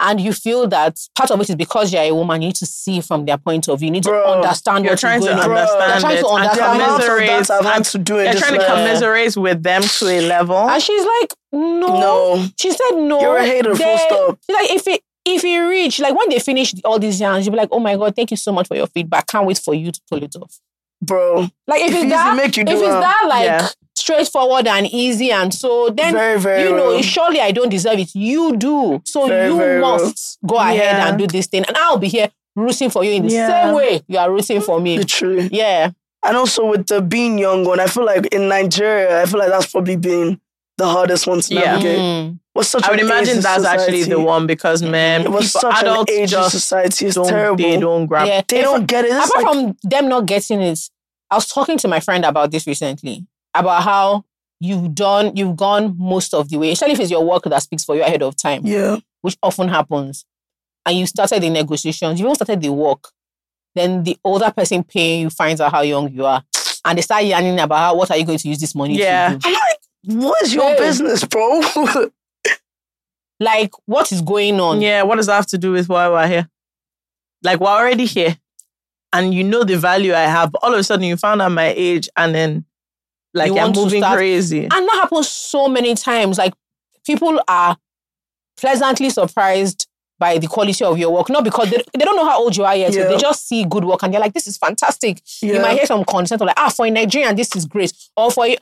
And you feel that part of it is because you're a woman, you need to see from their point of view. You need Bro, to understand You're trying to going on. Bro, understand You're trying to understand The amount of commiserate I've had to do in You're this trying to life. commiserate with them to a level. And she's like, no. No. She said no. You're a hater, full stop. She's like, if it if you reach, like when they finish all these yarns, you'll be like, oh my God, thank you so much for your feedback. Can't wait for you to pull it off. Bro. Like if If it's easy that make you if it's am. that like Yeah. Straightforward and easy and so then very, very you know, real. surely I don't deserve it. You do. So Very, you very real. must go ahead Yeah. and do this thing. And I'll be here rooting for you in the Yeah. same way you are rooting for me. Literally. Yeah. And also with the being young one, I feel like in Nigeria, I feel like that's probably been the hardest one to Yeah. navigate. Mm. Was such I would an imagine ageist that's actually society. the one because man, It was people, such adults ageist just society. It's don't terrible. they don't grab. Yeah. They If- don't get it. It's apart like, from them not getting it, I was talking to my friend about this recently about how you've done, you've gone most of the way, especially if it's your work that speaks for you ahead of time, yeah, which often happens. And you started the negotiations, you even started the work. Then the older person paying you finds out how young you are, and they start yarning about how what are you going to use this money Yeah. to do? I'm like, what is your Hey. business, bro? Like, what is going on? Yeah, what does that have to do with why we're here? Like we're already here, and you know the value I have. But all of a sudden, you found out my age, and then like You you are to moving start- crazy. And that happens so many times. Like people are pleasantly surprised by the quality of your work, not because they, they don't know how old you are yet. So Yeah. they just see good work and they're like, this is fantastic. yeah. You might hear some consent of like, ah, for a Nigerian, this is great. Or for you.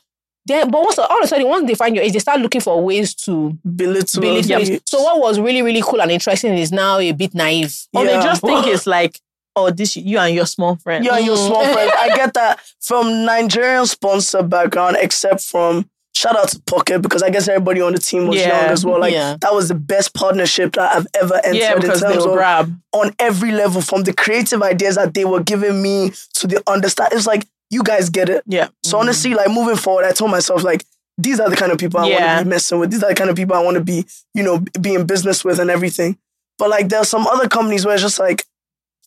Then, but once, all of a sudden, once they find your age, they start looking for ways to belittle. belittle you. it. So what was really, really cool and interesting is now a bit naive. Or Yeah. they just think it's like, oh, this you and your small friend. You and your Mm. small friends. I get that from Nigerian sponsor background, except from shout out to Pocket because I guess everybody on the team was Yeah. young as well. Like Yeah. that was the best partnership that I've ever entered Yeah, in terms of grab. on every level, from the creative ideas that they were giving me to the understand. It's like you guys get it. Yeah. So honestly, like moving forward, I told myself like these are the kind of people I want to be messing with. These are the kind of people I want to be, you know, be in business with and everything. But like there are some other companies where it's just like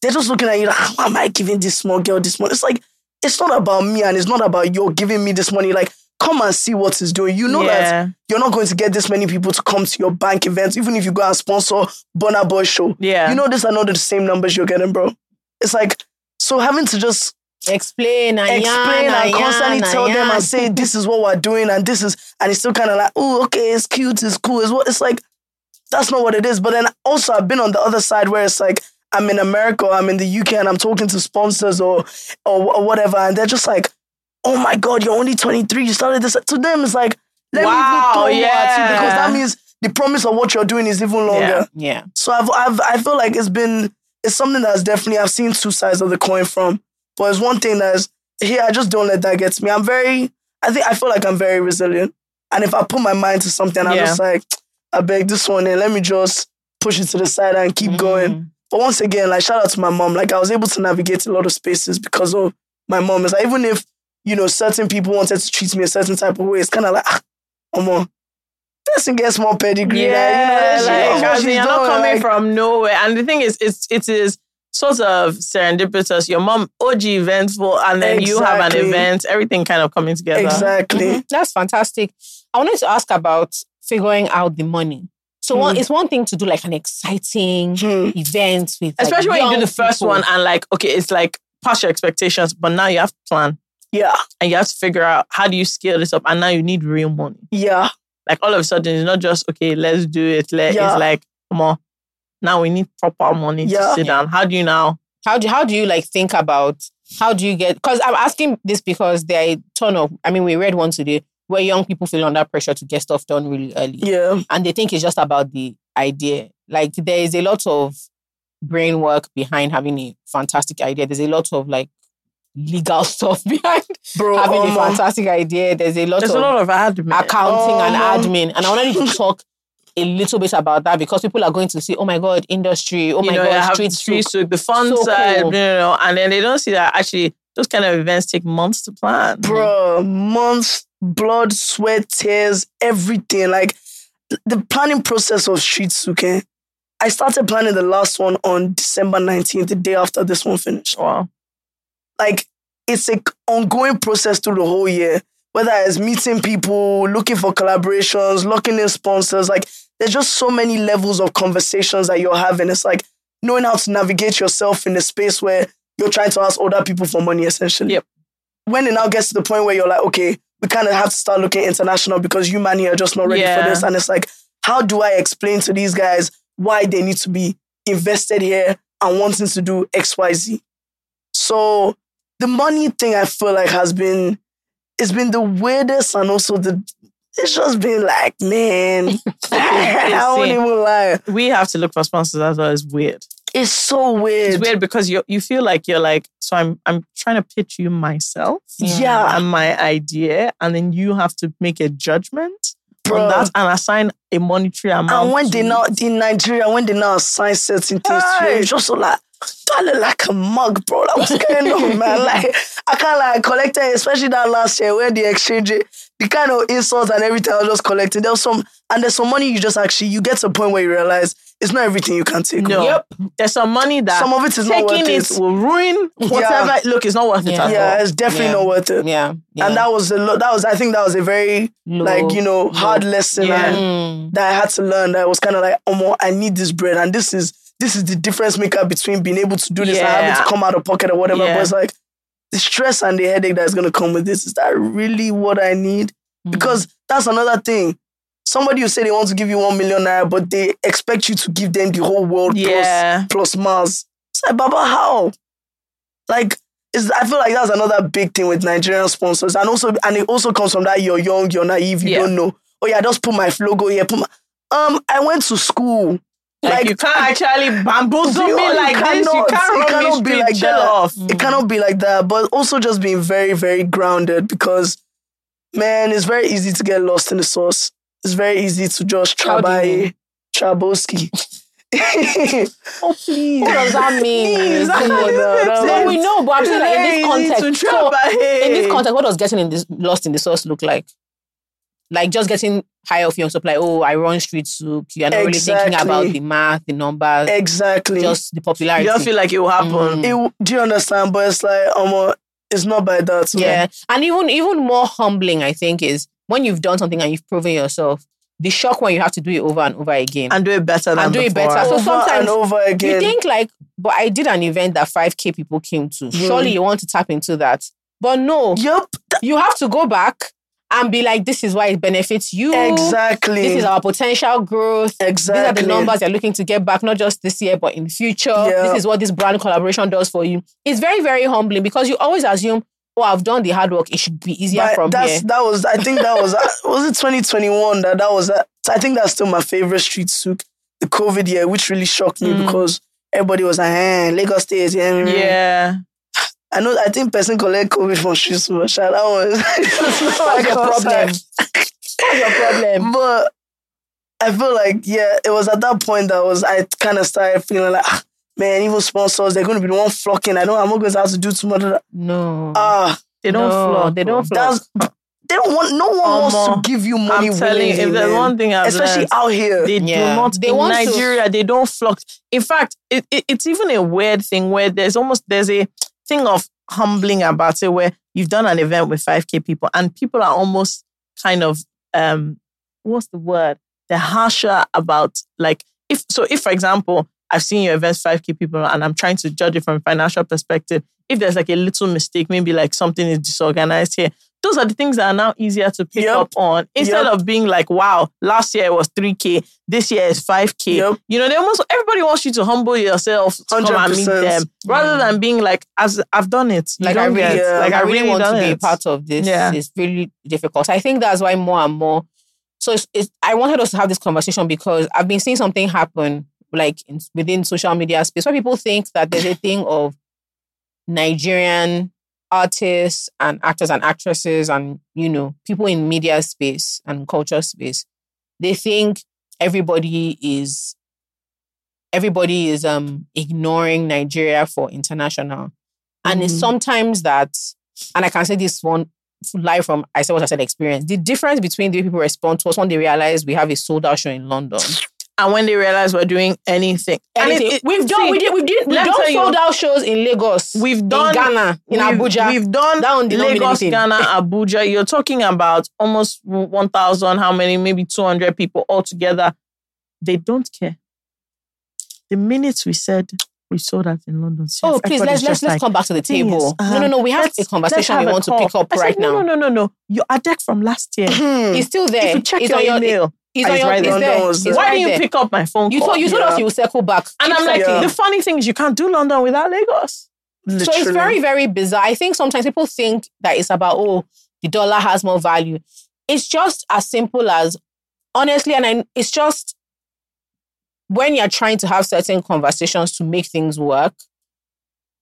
they're just looking at you like, how am I giving this small girl this money? It's like it's not about me and it's not about you giving me this money. Like come and see what it's doing. You know that you're not going to get this many people to come to your bank events, even if you go and sponsor Burna Boy show. Yeah. You know, this are not the same numbers you're getting, bro. It's like, so having to just Explain and explain yarn and constantly yarn tell them yarn. and say this is what we're doing and this is and it's still kind of like oh okay it's cute it's cool it's what it's like that's not what it is but then also I've been on the other side where it's like I'm in America or I'm in the UK and I'm talking to sponsors or or, or whatever and they're just like oh my god you're only 23 you started this to them it's like let Wow, me even throw more at you because that means the promise of what you're doing is even longer Yeah. so I've, I've I feel like it's been it's something that's definitely I've seen two sides of the coin from. But it's one thing that's here, I just don't let that get to me. I'm very I think I feel like I'm very resilient. And if I put my mind to something, I'm Yeah. just like, I beg this one in, let me just push it to the side and keep mm. going. But once again, like shout out to my mom. Like I was able to navigate a lot of spaces because of my mom. It's like even if, you know, certain people wanted to treat me a certain type of way, it's kind of like, ah, on. Person gets more pedigree. Yeah, like, you know, she knows like, what I she's mean, you're not coming like- from nowhere. And the thing is, it's it is sort of serendipitous. Your mom OG eventful, and then you have an event. Everything kind of coming together. Exactly. Mhm. That's fantastic. I wanted to ask about figuring out the money. So one, Hmm. it's one thing to do like an exciting Hmm. event with, like, Especially when you do the first people. one, and like, okay, it's like past your expectations, but now you have to plan Yeah. and you have to figure out how do you scale this up, and now you need real money. Yeah. Like all of a sudden, it's not just okay, let's do it. Let Yeah. it's like, come on, now we need proper money Yeah. to sit down. How do you now? How do how do you like think about how do you get? Because I'm asking this because there are a ton of. I mean, we read one today where young people feel under pressure to get stuff done really early, Yeah. and they think it's just about the idea. Like there is a lot of brain work behind having a fantastic idea. There's a lot of like legal stuff behind Bro, having a um, fantastic idea. There's a lot There's of a lot of admin. accounting and Oh, admin. And I wanted to talk a little bit about that because people are going to see, oh my God, industry, oh you my know, God, street street souk. souk, the fun So side, cool. you know, and then they don't see that actually those kind of events take months to plan. Bro, months, blood, sweat, tears, everything. Like the planning process of Street Souk. I started planning the last one on December 19th, the day after this one finished. Wow. Like it's an ongoing process through the whole year. Whether it's meeting people, looking for collaborations, locking in sponsors, like there's just so many levels of conversations that you're having. It's like knowing how to navigate yourself in a space where you're trying to ask other people for money, essentially. Yep. When it now gets to the point where you're like, okay, we kind of have to start looking international because you man here are just not ready Yeah. for this. And it's like, how do I explain to these guys why they need to be invested here and wanting to do XYZ? So the money thing I feel like has been it's been the weirdest and also the it's just been like, man, I won't even lie. We have to look for sponsors as well. It's weird. It's so weird. It's weird because you you feel like you're like, so I'm I'm trying to pitch you myself Yeah, and my idea, and then you have to make a judgment bro. on that and assign a monetary amount. and when they now in Nigeria, when they now assign certain things to you, Aye. it's just so like, I look like a mug, bro? Like, what's going on, man? Like, I can't like collect it, especially that last year when they exchange it, the kind of insults and everything I was just collecting. There was some, and there's some money you just actually, you get to a point where you realize it's not everything you can take. no, Yep. there's some money that Some of it is not taking worth it it. will ruin whatever. Look, it's not worth it Yeah. at Yeah, all. it's definitely Yeah. not worth it. Yeah. yeah. And that was a lot. That was, I think, that was a very like you know hard lesson Yeah. and Mm. that I had to learn. That I was kind of like, oh, I need this bread, and this is this is the difference maker between being able to do this and having to come out of pocket or whatever. Yeah. But it's like the stress and the headache that's gonna come with this. Is that really what I need? Mm. Because that's another thing. Somebody will say they want to give you one million naira, but they expect you to give them the whole world Yeah. plus plus Mars. It's like, Baba, how? Like, I feel like that's another big thing with Nigerian sponsors, and also, and it also comes from that you're young, you're naive, you Yeah. don't know. Oh yeah, just put my logo here. Put my um. I went to school. Like, you can't actually bamboozle You- me like this. You can't It cannot be like that. off. It cannot be like that, but also just being very, very grounded because, man, it's very easy to get lost in the sauce. It's very easy to just How do you trabai, traboski. Oh, please. What does that mean? Please, on now, No, we know, but I'm saying like in this context. So, in this context, what does getting in this lost in the sauce look like? Like just getting high off your supply. Oh, I run street souk. You're not really thinking about the math, the numbers, exactly. just the popularity. you don't feel like it will happen. Mm. it, do you understand? But it's like, um, it's not by that. man. yeah. And even even more humbling, I think, is when you've done something and you've proven yourself, the shock when you have to do it over and over again. And do it better than And do it before. better. So over sometimes over you think like, but I did an event that 5K people came to. Hmm. Surely you want to tap into that. But no, Yup. you have to go back and be like, this is why it benefits you. Exactly. This is our potential growth. exactly. These are the numbers you're looking to get back, not just this year, but in the future. Yeah. This is what this brand collaboration does for you. It's very, very humbling because you always assume, oh, I've done the hard work. It should be easier But from that's here. that was I think that was uh, was it 2021 that that was uh, I think that's still my favorite street souk the COVID year which really shocked me Mm. because everybody was like eh, Lagos State yeah. Yeah. I know I think person collect COVID from street souk that was that's not What's my your problem? What's your problem? but I feel like yeah it was at that point that was I kind of started feeling like ah, man even sponsors they're going to be the one flocking I don't I'm not going to have to do too much of that No. ah They don't No, flog. They don't flog. that's they don't want no one wants to give you money I'm telling you, if there's man. one thing I've especially learned, out here they Yeah. do not They in want to- Nigeria. They don't flock. In fact, it, it, it's even a weird thing where there's almost there's a thing of humbling about it where you've done an event with 5k people and people are almost kind of um what's the word? They're harsher about like if so if for example I've seen your events 5k people and I'm trying to judge it from a financial perspective. If there's like a little mistake, maybe like something is disorganized here, those are the things that are now easier to pick Yep. up on instead Yep. of being like, wow, last year it was 3K, this year is 5K. Yep. You know, they almost everybody wants you to humble yourself to come and meet them rather mm. than being like, as I've done it. Like I really, Yeah. like I I really want to be a it. part of this. Yeah. It's really difficult. I think that's why more and more. So it's, it's, I wanted us to have this conversation because I've been seeing something happen like in, within social media space where people think that there's a thing of Nigerian artists and actors and actresses and you know people in media space and culture space. They think everybody is everybody is um ignoring Nigeria for international. And it's Mhm. sometimes that, and I can say this one live from I said what I said experience. The difference between the way people respond to us when they realize we have a sold out show in London. And when they realize we're doing anything. And it- it- we've done see, we did we've did we've done tell you, sold out shows in Lagos. We've done in Ghana, in we've, Abuja. We've done That one did not mean Lagos. Ghana, Abuja. You're talking about almost 1,000, how many? Maybe 200 people altogether. They don't care. The minute we said we saw that in London. oh, please let's let's let's like, come back to the is, table. no, no, um, no. We have a conversation let's we have want to pick up I said, right no, now. No, no, no, no. Your deck from last year. Hmm. It's still there. If you check it's your on your, email, It's on your. right It's there. there. London was It's there. why right didn't you there. pick up my phone You call? told you told Yeah. us you will circle back. and Keep I'm like, Yeah. the funny thing is you can't do London without Lagos. So it's very, very bizarre. I think sometimes people think that it's about, oh, the dollar has more value. It's just as simple as, honestly, and I, it's just when you're trying to have certain conversations to make things work,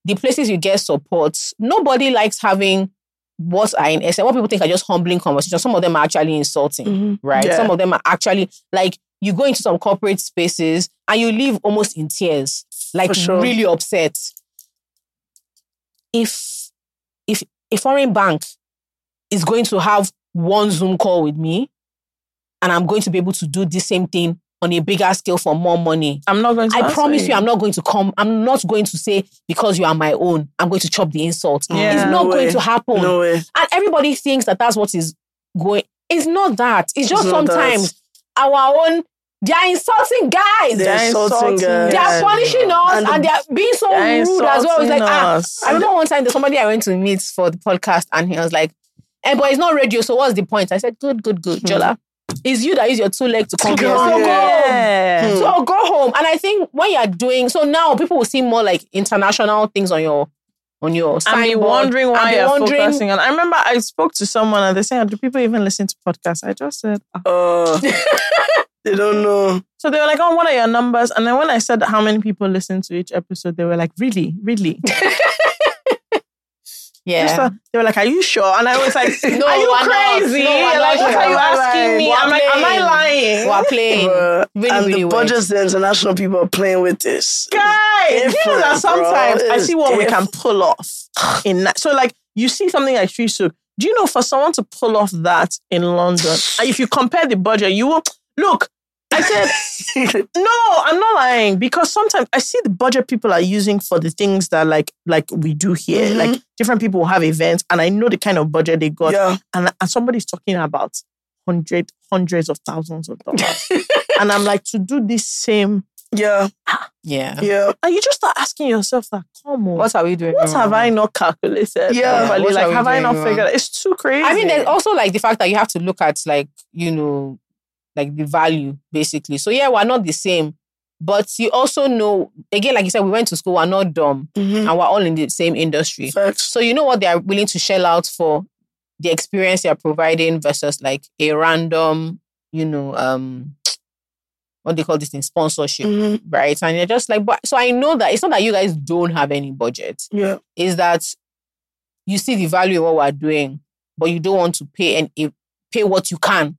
the places you get support, nobody likes having what are in essence, what people think are just humbling conversations. Some of them are actually insulting, Mhm. right? Yeah. Some of them are actually like you go into some corporate spaces and you leave almost in tears, like sure. really upset if if a foreign bank is going to have one Zoom call with me and I'm going to be able to do the same thing on a bigger scale for more money. I'm not going to I answer promise you, I'm not going to come. I'm not going to say because you are my own. I'm going to chop the insult. Yeah. it's not No going way. to happen. No way. And everybody thinks that that's what is going. It's not that. It's just not that. sometimes our own. They are insulting guys. They're They're insulting insulting guys. They are punishing us And and, they are being so rude as well. It's like, insulting ah. I remember one time there's somebody I went to meet for the podcast and he was like, eh, but it's not radio, so what's the point? I said, good, good, good, Hmm. Jola. It's you that use your two legs to come here. So go home. Hmm. So go home. And I think when you're doing so now people will see more like international things on your on your and be signboard wondering and why be you're wondering- focusing on. I remember I spoke to someone and they said, "Do people even listen to podcasts?" I just said, "Oh, Uh, they don't know. so they were like, "Oh, what are your numbers?" And then when I said how many people listen to each episode, they were like, "Really, really?" Yeah. They were like, "Are you sure?" And I was like, No, "Are you crazy? No, like, what are you asking me? We're Am I, am I lying?" We're playing. Bruh. Really, and really the budgets the international people are playing with this. Guys, you know that bro. sometimes I see what we can pull off in that. So, like, you see something like Street Souk. Do you know for someone to pull off that in London, and if you compare the budget, you will look. I said, no, I'm not lying because sometimes I see the budget people are using for the things that like like we do here. Mhm. Like different people will have events, and I know the kind of budget they got, yeah. and, and somebody's talking about hundred hundreds of thousands of dollars, and I'm like to do this same Yeah, Yeah. yeah. And you just start asking yourself that, come on. What are we doing? what have? I not calculated? Yeah. properly? What are Like, have I not wrong? figured It's too crazy. I mean, there's also like the fact that you have to look at like, you know, like the value basically. So yeah, we're not the same. But you also know, again, like you said, we went to school, we're not dumb Mm-hmm. and we're all in the same industry. Facts. So you know what they are willing to shell out for the experience they're providing versus like a random, you know, um what they call this in sponsorship, hmm right? And you're just like, but so I know that it's not that you guys don't have any budget. Yeah. Is that you see the value of what we're doing, but you don't want to pay and pay what you can.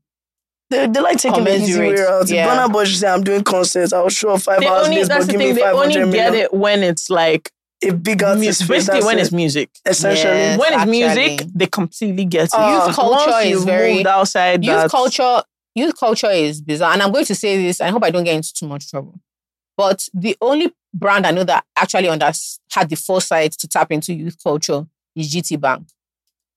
They, they like taking the easy way Commensurate, out. yeah. If Burna Boy should say, I'm doing concerts, I'll show up five they hours only, late, that's but the give me thing, they 500 only million. get it when it's like, A big mu- artist basically when it. it's music. Essentially. Yes. when it's actually. music, they completely get it. Ah. Youth culture Once is you've very- moved outside youth that, culture youth culture is bizarre and i'm going to say this i hope i don't get into too much trouble but the only brand i know that actually under, had the foresight to tap into youth culture is gt bank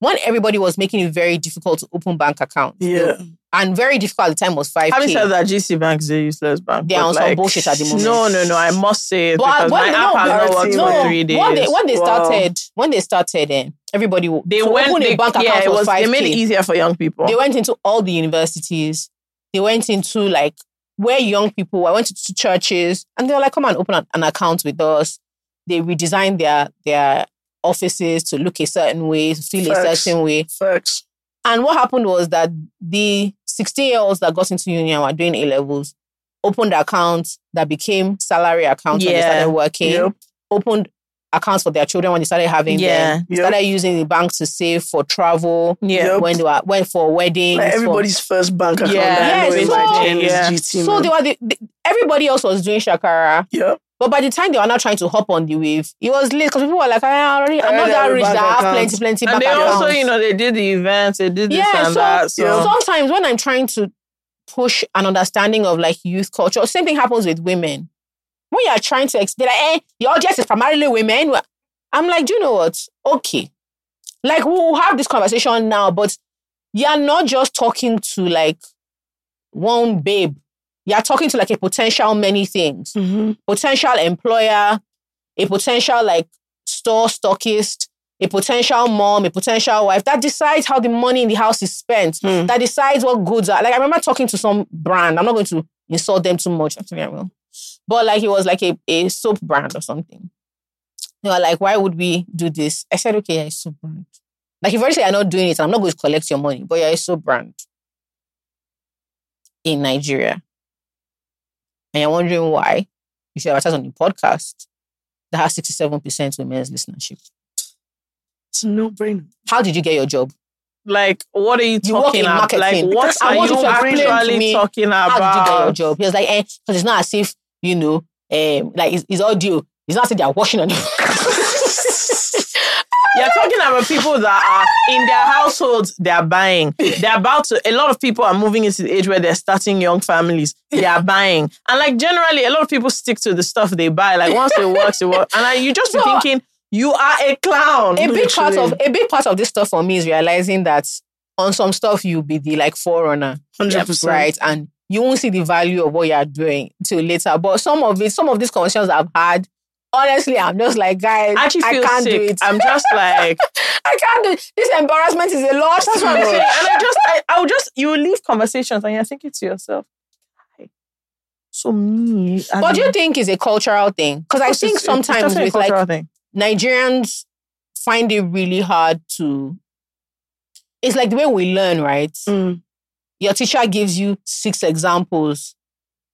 when everybody was making it very difficult to open bank accounts Yeah. and very difficult at the time was 5k Having said that, GT Bank is a useless bank. They are on some bullshit at the moment. No, no, no. I must say it But because when my they- app has not worked no, for three days. when they when they Wow. started when they started eh, everybody they to went they, bank yeah, account it was was, 5k they made it easier for young people. They went into all the universities. They went into like where young people. I went to, to churches, and they were like, "Come and open an, an account with us." They redesigned their their offices to look a certain way, to feel a certain way. Facts. And what happened was that the 16 year olds that got into union were doing A levels, opened accounts that became salary accounts when they started working, Yep. opened accounts for their children when they started having Yeah. them, Yep. started using the bank to save for travel, yeah. When they were went for weddings. Like for- everybody's first bank account Yeah. Yeah, so- Yeah. So they were the, the- everybody else was doing Shakara. Yep. But by the time they were now trying to hop on the wave, it was late because people were like, I already, I'm I not that rich that I have account. plenty, plenty and bank they also, accounts. you know, they did the events, they did this yeah, and so, that. So sometimes when I'm trying to push an understanding of like youth culture, same thing happens with women. When you're trying to explain, like, eh, the audience is primarily women. I'm like, do you know what? Okay. Like, we'll have this conversation now, but you're not just talking to like one babe. You're talking to like a potential many things. Mm-hmm. Potential employer, a potential like store stockist, a potential mom, a potential wife that decides how the money in the house is spent, Hmm. that decides what goods are. Like I remember talking to some brand. I'm not going to insult them too much. Actually, I will. But like it was like a, a soap brand or something. They were like, why would we do this? I said, okay, yeah, it's soap brand. Like if obviously you're not doing it, I'm not going to collect your money, but you're a soap brand in Nigeria. And you're wondering why you should advertise on the podcast that has 67% women's listenership. It's no brainer. How did you get your job? like, what are you You talking about? Like, what I are want you you to explain to actually me talking How did you get your job? He was like, eh, because it's not as if, you know, um, like it's, it's audio. It's not as if they're washing on You're talking about people that are in their households, they're buying. They're about to, a lot of people are moving into the age where they're starting young families. They are buying. And like generally, a lot of people stick to the stuff they buy. Like once it works, it works. And like, you just be thinking, you are a clown. a big part of a big part of this stuff for me is realizing that on some stuff you'll be the like forerunner. 100%. right? And you won't see the value of what you're doing till later. But some of it, some of these conversations I've had, honestly, I'm just like, guys, I actually I feel can't sick. do it. I'm just like, I can't do it. This embarrassment is a lot. That's what I'm saying. And I just, I, I would just, you leave conversations and you're thinking to yourself, so me. What do you think is a cultural thing? Because I think sometimes with like thing. Nigerians find it really hard to. It's like the way we learn, right? Mm. Your teacher gives you six examples.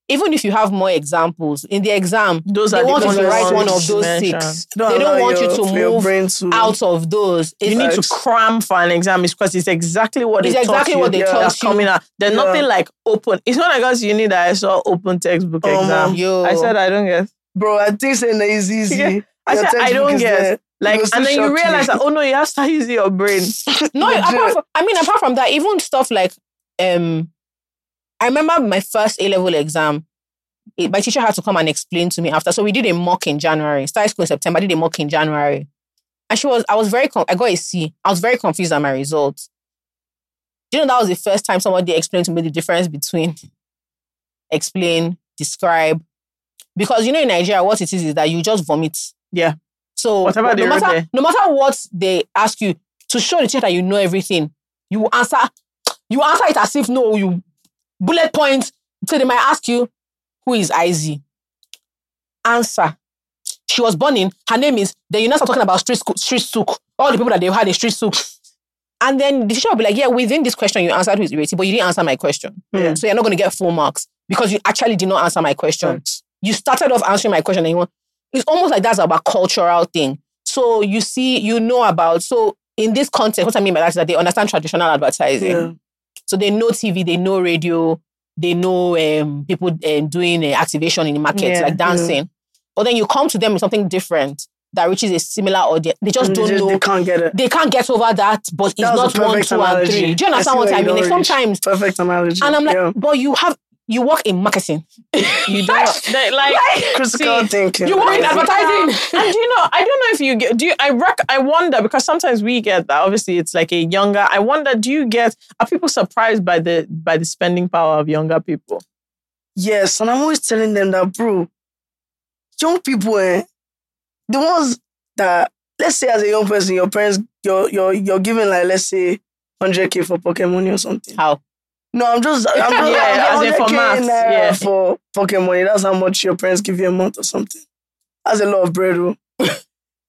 Even if you have more examples in the exam, Those they are the want you to write one of those mentioned. six. Don't they don't want your, you to move to out of those. You It's need to cram for an exam because it's exactly what It's they exactly what they you taught you. coming out. There's Yeah. nothing like open. It's not like us uni that I saw open textbook Oh, exam. Yo. I said I don't get. Bro, I think saying that is easy. Yeah. I said I don't get. Like, and then you realize that oh no, you have to start using your brain. No, apart from, I mean, apart from that, even stuff like, um, I remember my first A level exam. it- my teacher had to come and explain to me after. So we did a mock in January. Started school in September. I did a mock in January, and she was. I was very. I got a C. I was very confused at my results. Do you know that was the first time somebody explained to me the difference between explain, describe, Because you know in Nigeria, what it is is that you just vomit. Yeah. So Whatever no matter there. no matter what they ask you to show the teacher that you know everything, you answer you answer it as if no, you bullet points. So they might ask you, who is Izzy? Answer. She was born in, her name is, then you now start talking about street, street souk, all the people that they've had in street souk. And then the teacher will be like, yeah, within this question, you answered who is Ireti, but you didn't answer my question. Yeah. So you're not going to get full marks because you actually did not answer my question hmm. you started off answering my question and you want, it's almost like that's about cultural thing. So you see, you know about, so in this context, what I mean by that is that they understand traditional advertising. Yeah. So they know TV, they know radio, they know um, people um, doing uh, activation in the market, Yeah, like dancing. But then you come to them with something different that reaches a similar audience. They just And don't just- know. They can't get it. They can't get over that, but it's That was not one, two, and three. Do you understand what I mean? Like sometimes, Perfect analogy. and I'm like, yeah. but you have, you work in marketing. You don't they, like critical see, thinking. You work in advertising. and do you know, I don't know if you get, do you, I rec, I wonder because sometimes we get that. Obviously, it's like a younger. I wonder, do you get, are people surprised by the by the spending power of younger people? Yes, and I'm always telling them that, bro, young people, eh, the ones that, let's say, as a young person, your parents, you're you're you're giving like, let's say, 100k for Pokemon or something. How? No, I'm just, I'm just Yeah, I'm as in for 100K maths, yeah. for pocket money. That's how much your parents give you a month or something. That's a lot of bread, bro.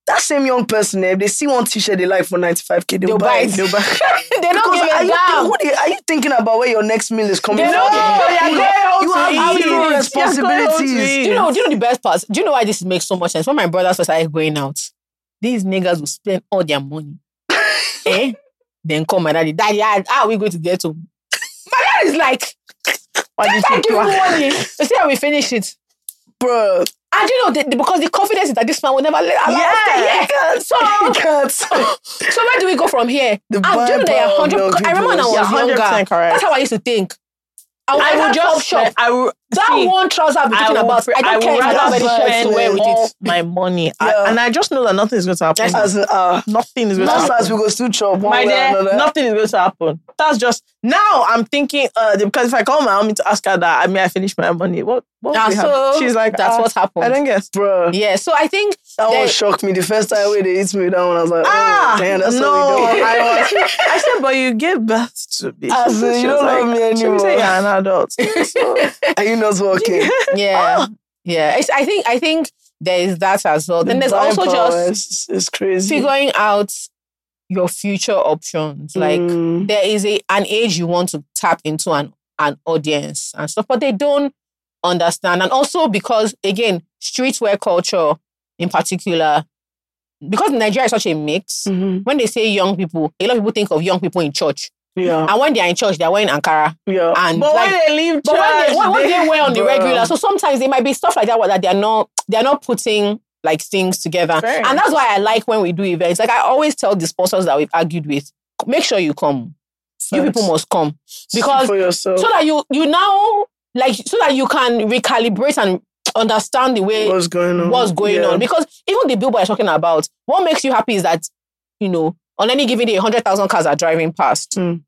that same young person, eh, if they see one t-shirt they like for 95k, they'll, They'll buy buy it. it. They'll buy it. they don't Because give are a you, damn. who they- are you thinking about where your next meal is coming They from? don't give a you, damn. you have How to zero. You're going responsibilities. Do you know? Do you know the best part? Do you know why this makes so much sense? When my brothers first started going out, these niggas will spend all their money. eh? Then come my daddy, daddy, how how are we going to get home? Dad is like, Why do you give you you are- money. You see how we finish it. Bro, And you know, the, the- because the confidence is that this man will never let allow us Yeah. stay here. So, so where do we go from here? The and do you know buying that power of you're young 100 I remember when I was younger. correct. That's how I used to think. I, I I would would just shop. I will, That see, one trouser I'll be I talking about. I don't I care if I don't have rather any shirts to spend wear with it. my money, I- and I just know that nothing is going to happen. As uh, nothing is going to happen. as we go still chop one my dear, nothing is going to happen. That's just now. I'm thinking uh, because if I call my mommy to ask her that, I mean, I finished my money. What? what happen? so she's like, that's ah, what happened. I don't guess. Bro, Yeah, so I think that one shocked me. The first time when they hit me that one, I was like, oh, Ah, damn, that's no, what we do. I was. I said, but you gave birth to me. As you don't love like- me She would say anymore. you're an adult. So, you not working? yeah, yeah. It's, I think I think there is that as well. Then there's also just is crazy. figuring out your future options. Like Mm, there is a an age you want to tap into an an audience and stuff, but they don't understand. And also because again, streetwear culture in particular, because Nigeria is such a mix. mhm. When they say young people, a lot of people think of young people in church, Yeah, and when they are in church, they are wearing Ankara yeah. and but like, when they leave church, But when they, church, what, what they wear on the Bruh. regular, so sometimes they might be stuff like that that they are not they are not putting like things together, Fair. and that's why I like when we do events. Like I always tell the sponsors that we've argued with, make sure you come. You people must come because for yourself. so that you you now like so that you can recalibrate and understand the way what's going on? what's going Yeah. on. Because even the billboard you're talking about, what makes you happy is that you know on any given day, hundred thousand cars are driving past. Mm.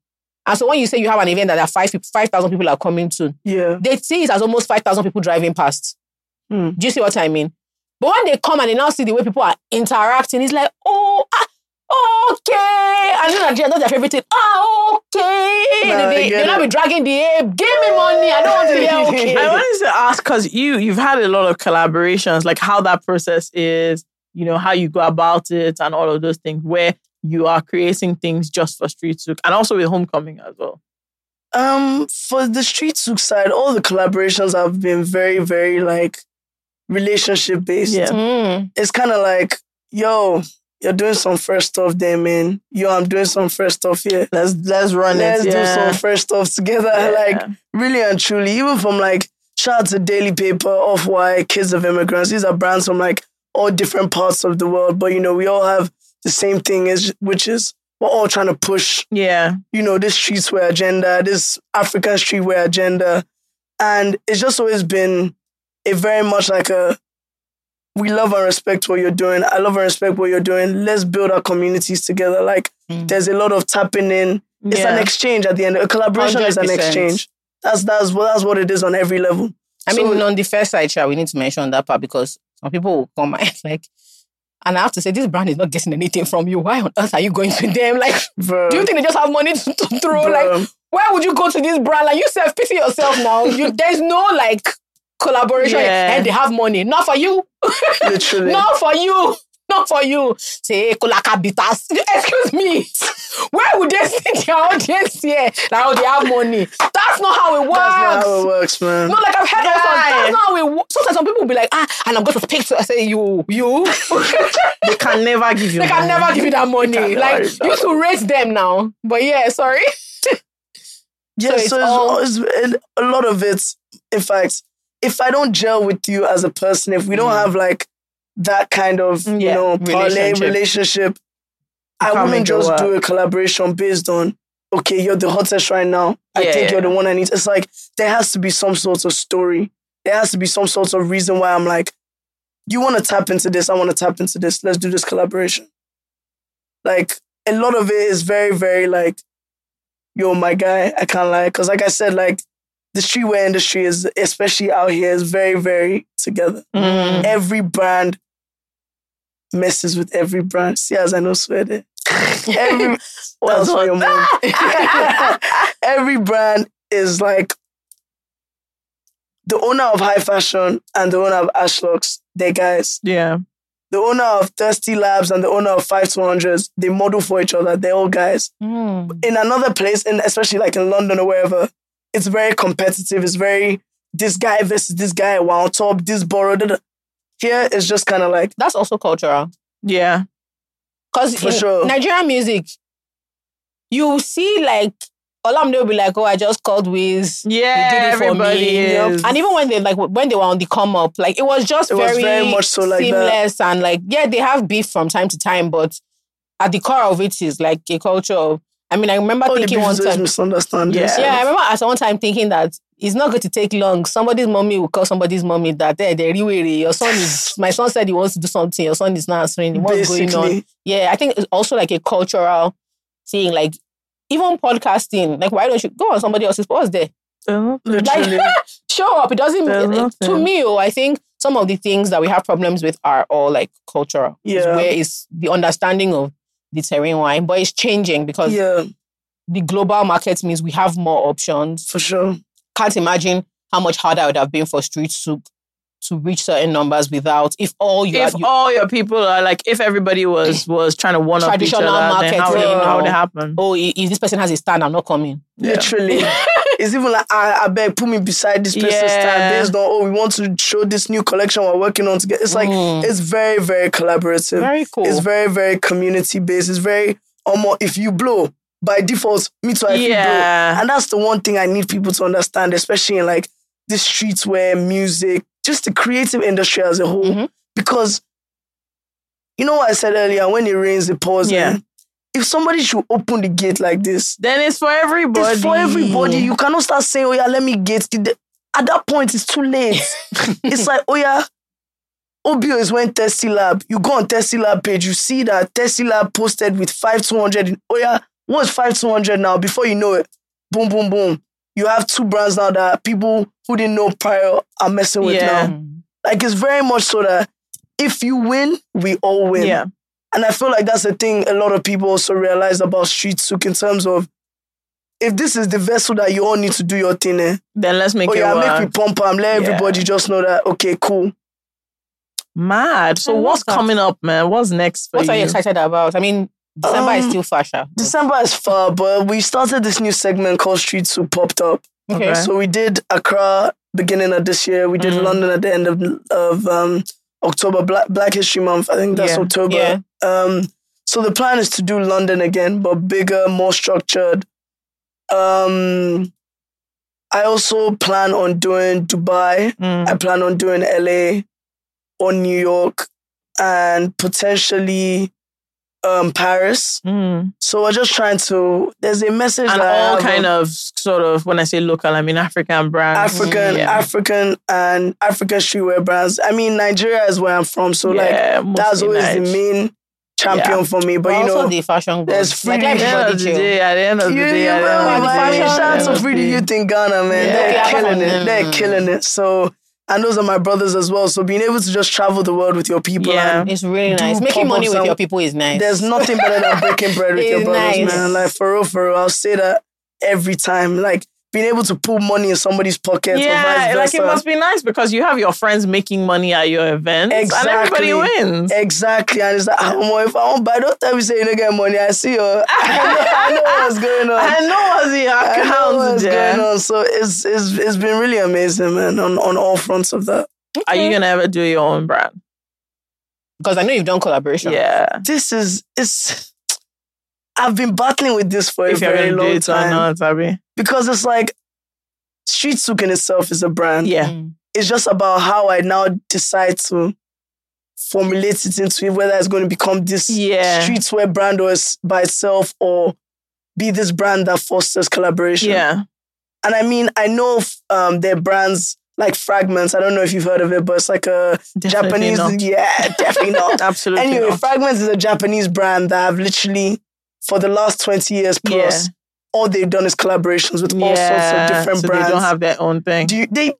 And so when you say you have an event that there are five five thousand people are coming to, Yeah, they see it as almost 5,000 people driving past. Hmm. Do you see what I mean? But when they come and they now see the way people are interacting, it's like, oh, ah, okay. And then Nigeria, that's their favorite thing. Ah, okay. I they they now it. be dragging the ape. Give me money. I don't want to hear okay. I wanted to ask because you you've had a lot of collaborations, like how that process is, you know, how you go about it, and all of those things, where you are creating things just for Street Souk, and also with Homecoming as well. Um, for the street souk side, all the collaborations have been very, very like relationship based. Yeah. Mm. It's kind of like, yo, you're doing some fresh stuff there, man. Yo, I'm doing some fresh stuff here. Let's let's run it. Let's it. do yeah. some fresh stuff together. Yeah. Like really and truly, even from like shout out to Daily Paper, Off White, Kids of Immigrants. These are brands from like all different parts of the world, but you know, we all have the same thing, is which is we're all trying to push yeah, you know, this streetwear agenda, this African streetwear agenda. And it's just always been a very much like a we love and respect what you're doing. I love and respect what you're doing. Let's build our communities together. Like Mm. there's a lot of tapping in. It's yeah. an exchange at the end. A collaboration is an exchange. That's that's what that's what it is on every level. I mean, on the first side, we need to mention that part because some people will come and like, and I have to say, this brand is not getting anything from you. Why on earth are you going to them? Like, Bro, do you think they just have money to, to throw? bro, Like, where would you go to this brand? Like, you self pity yourself now. You, there's no like collaboration, Yeah. and they have money. Not for you. literally. Not for you. Not for you. Say, Kolaka Bitas. Excuse me. Where would they see their audience here? Like, oh, they have money. That's not how it works. That's not how it works, man. No, like I've heard also, Guy. that's not how it works. Sometimes some people will be like, ah, and I'm going to speak to I say, you, you. They can never give you they can money. never give you that money. Like, that you should raise them now. But yeah, sorry. Yeah, So so, it's all- it's, it- a lot of it. In fact, if I don't gel with you as a person, if we don't have like that kind of you. Yeah, know parlay relationship. relationship, I wouldn't just do a collaboration based on okay, you're the hottest right now. I Yeah, think yeah. you're the one I need. It's like there has to be some sort of story. There has to be some sort of reason why I'm like, you want to tap into this, I want to tap into this. Let's do this collaboration. Like a lot of it is very, very like, yo, my guy, I can't lie. Cause like I said, like the streetwear industry is, especially out here, is very, very together. Mm. Every brand messes with every brand. See, as I know, swear there. Every for your mom? every brand is like the owner of high fashion and the owner of Ashluxe. They're guys. Yeah. The owner of Thirsty Labs and the owner of Five Two Hundreds. They model for each other. They're all guys. Hmm. In another place, and especially like in London or wherever, it's very competitive. It's very this guy versus this guy. While top, this borrowed. Da, da. Here it's just kind of like That's also cultural. Yeah. Because For sure. Nigerian music, you see like Olamide will be like, oh, I just called Wiz. Yeah. did it for everybody me. is. And even when they like when they were on the come up, like it was just It was very, very much so like that. seamless and like yeah, they have beef from time to time, but at the core of it is like a culture of. I mean, I remember all the thinking one people time. misunderstand Yeah. Yeah, I remember at one time thinking that it's not going to take long. Somebody's mommy will call somebody's mommy that hey, they're really your son is. My son said he wants to do something. Your son is not answering. What's going on? Yeah, I think it's also like a cultural thing. Like even podcasting, like why don't you go on somebody else's post there? literally. Like show up. It doesn't There's to me. Oh, I think some of the things that we have problems with are all like cultural. It's Yeah. where is the understanding of the terrain wine, but it's changing because yeah, the global market means we have more options. for sure. Can't imagine how much harder it would have been for street souk to reach certain numbers without if all you, if you all your people are like, if everybody was was trying to one up each Traditional other, then how would, marketing how would it happen? oh if this person has a stand, I'm not coming. Yeah. Literally. it's even like, I, I beg, put me beside this person's Yeah. stand based on, oh, we want to show this new collection we're working on together. It's like, Mm. it's very, very collaborative. Very cool. It's very, very community based. It's very, almost, if you blow, by default, me too, I feel. Yeah. And that's the one thing I need people to understand, especially in like the streets where music, just the creative industry as a whole. Mhm. Because you know what I said earlier, when it rains, it pours. Yeah. If somebody should open the gate like this, Then it's for everybody. it's for everybody. You cannot start saying, oh yeah, let me get at that point it's too late. it's like, oh yeah, OBO is when Testy Lab. You go on Testy Lab page, you see that Testy Lab posted with 5200 in oh yeah, what's 5200 now? Before you know it, boom, boom, boom. You have two brands now that people who didn't know prior are messing with Yeah. now. Like it's very much so that if you win, we all win. Yeah. And I feel like that's the thing a lot of people also realize about street souk in terms of if this is the vessel that you all need to do your thing, eh? Then let's make oh it yeah, work. make me pump am. Let Yeah. everybody just know that okay, cool. Mad. So I what's coming up, man? What's next for What you? are you excited about? I mean, December is Um, still fashion. December is far, but we started this new segment called Street Souk popped up. Okay. Okay. So we did Accra beginning of this year. We did Mhm. London at the end of of um, October, Black Black History Month. I think that's Yeah. October. Yeah. Um, so the plan is to do London again, but bigger, more structured. Um, I also plan on doing Dubai. Mm. I plan on doing LA or New York and potentially um, Paris. Mm. So we're just trying to. There's a message And that all have kind of of sort of when I say local, I mean African brands. African, Yeah. African, and African streetwear brands. I mean, Nigeria is where I'm from, so like that's always Nige. the main champion Yeah. for me. But But you also know, the fashion there's gods. free- Like at At the end of the day, at the end of the day, you at the know, end of the man, day, shout out to end of Pretty the Youth in Ghana, man. Yeah. They're Yeah. killing it. They're killing it. So and those are my brothers as well. So being able to just travel the world with your people, Yeah. and It's really nice. Making money with your people is nice. there's nothing better than breaking bread with your It's brothers, nice. man. Like for real, for real, I'll say that every time. Like being able to pull money in somebody's pocket, Yeah, like it must be nice because you have your friends making money at your events Exactly. and everybody wins. Exactly, and it's like, ah, omo, if I want buy, don't tell me say you don't get money. I see you. I know, I know what's going on. I know what's in your I know what's there. going on. So it's it's it's been really amazing, man, on, on all fronts of that. Are you gonna ever do your own brand? because I know you've done collaboration. Yeah. This is it's. I've been battling with this for If a very gonna do long or time not, Abby. because it's like street souk in itself is a brand. Yeah. Mm. It's just about how I now decide to formulate it into it, whether it's going to become this Yeah. streetwear brand or it's by itself or be this brand that fosters collaboration. Yeah. And I mean, I know um, there are brands like Fragments. I don't know if you've heard of it, but it's like a Definitely Japanese. not. Yeah, definitely not. Absolutely anyway, not. Fragments is a Japanese brand that I've literally, for the last 20 years plus, Yeah. all they've done is collaborations with all sorts of different so brands. they don't have their own thing. Do you, they,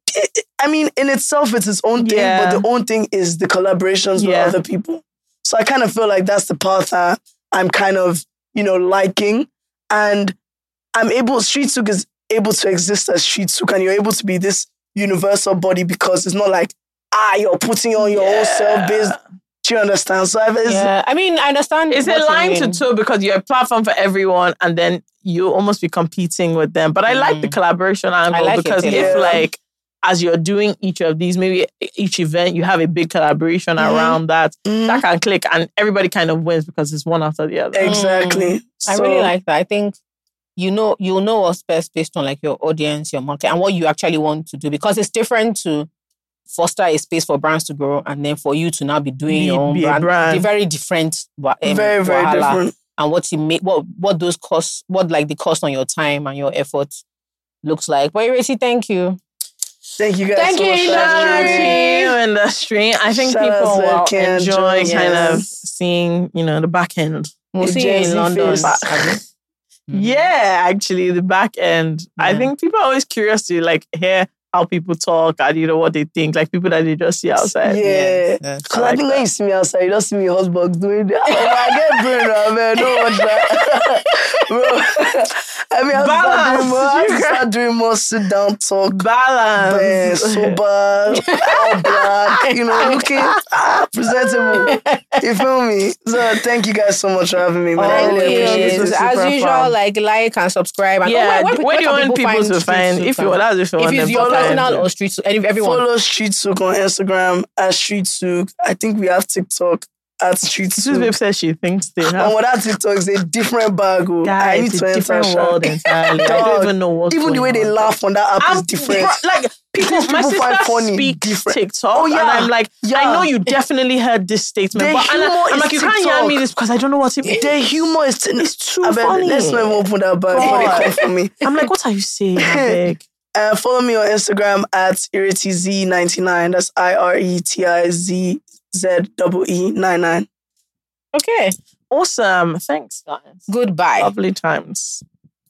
I mean, in itself, it's its own thing, Yeah. but the own thing is the collaborations Yeah. with other people. So I kind of feel like that's the path that I'm kind of, you know, liking. And I'm able, Street is able to exist as Street and you're able to be this universal body because it's not like, ah, you're putting on your own self based. Do you understand? So I've, Yeah, I mean, I understand. It's a line to mean. two because you're a platform for everyone, and then you almost be competing with them. But I like the Mm. collaboration angle like because too. if Yeah. like as you're doing each of these, maybe each event you have a big collaboration Mhm. around that Mhm. that can click, and everybody kind of wins because it's one after the other. exactly. I So- really like that. I think you know you know what's best based on like your audience, your market, and what you actually want to do because it's different to foster a space for brands to grow and then for you to now be doing Be- your own be a brand. brand. It's very different. um, very, very wahala different. And what you make, what what those costs, what like the cost on your time and your effort looks like. But Ireti, thank you. Thank you guys Thank so you, much for Shout out having to me. you industry. I think Shout people will Ken enjoy Jones, kind of seeing, you know, the back end. We'll The see you in London. face. Abi. Mhm. Yeah, actually, the back end. I think people are always curious to like hear how people talk and you know what they think, like people that they just see outside. Yeah. Yes, yes. Because I, like think that. when you see me outside, you don't see me hotbox doing that. Oh, I get brain now, man. Don't watch that. Bro. I mean, I have to start doing more, I have to start doing more sit down talk. Man, Balance. sober, all black, you know, looking ah, presentable. You feel me? So thank you guys so much for having me, man. I Thank really you. appreciate it. As usual, fun. like like and subscribe. And yeah, oh, where, where, do you want people to find? If you from? that's if you want it's them your to find personal or street Souk, everyone. Follow Street Souk on Instagram at Street Souk. I think we have TikTok at Street Souk babe says she thinks they And have what that TikTok is a different bag. oh. I need it's to a enter different world entirely. I don't even know what's Even the way they laugh on that app I'm is different. like people, my sister find funny, speaks different. TikTok, Oh, yeah. and I'm like, Yeah. I know you definitely heard this statement, The but and I, is like, you can't TikTok. me this because I don't know what it means. Their humor is t- It's too I funny. Let's not even open that bag they come for me. I'm like, what are you saying? I beg? Uh, follow me on Instagram at iretz99. That's I R E T I Z Z double E 99. Okay. Awesome. Thanks, guys. Goodbye. Lovely times.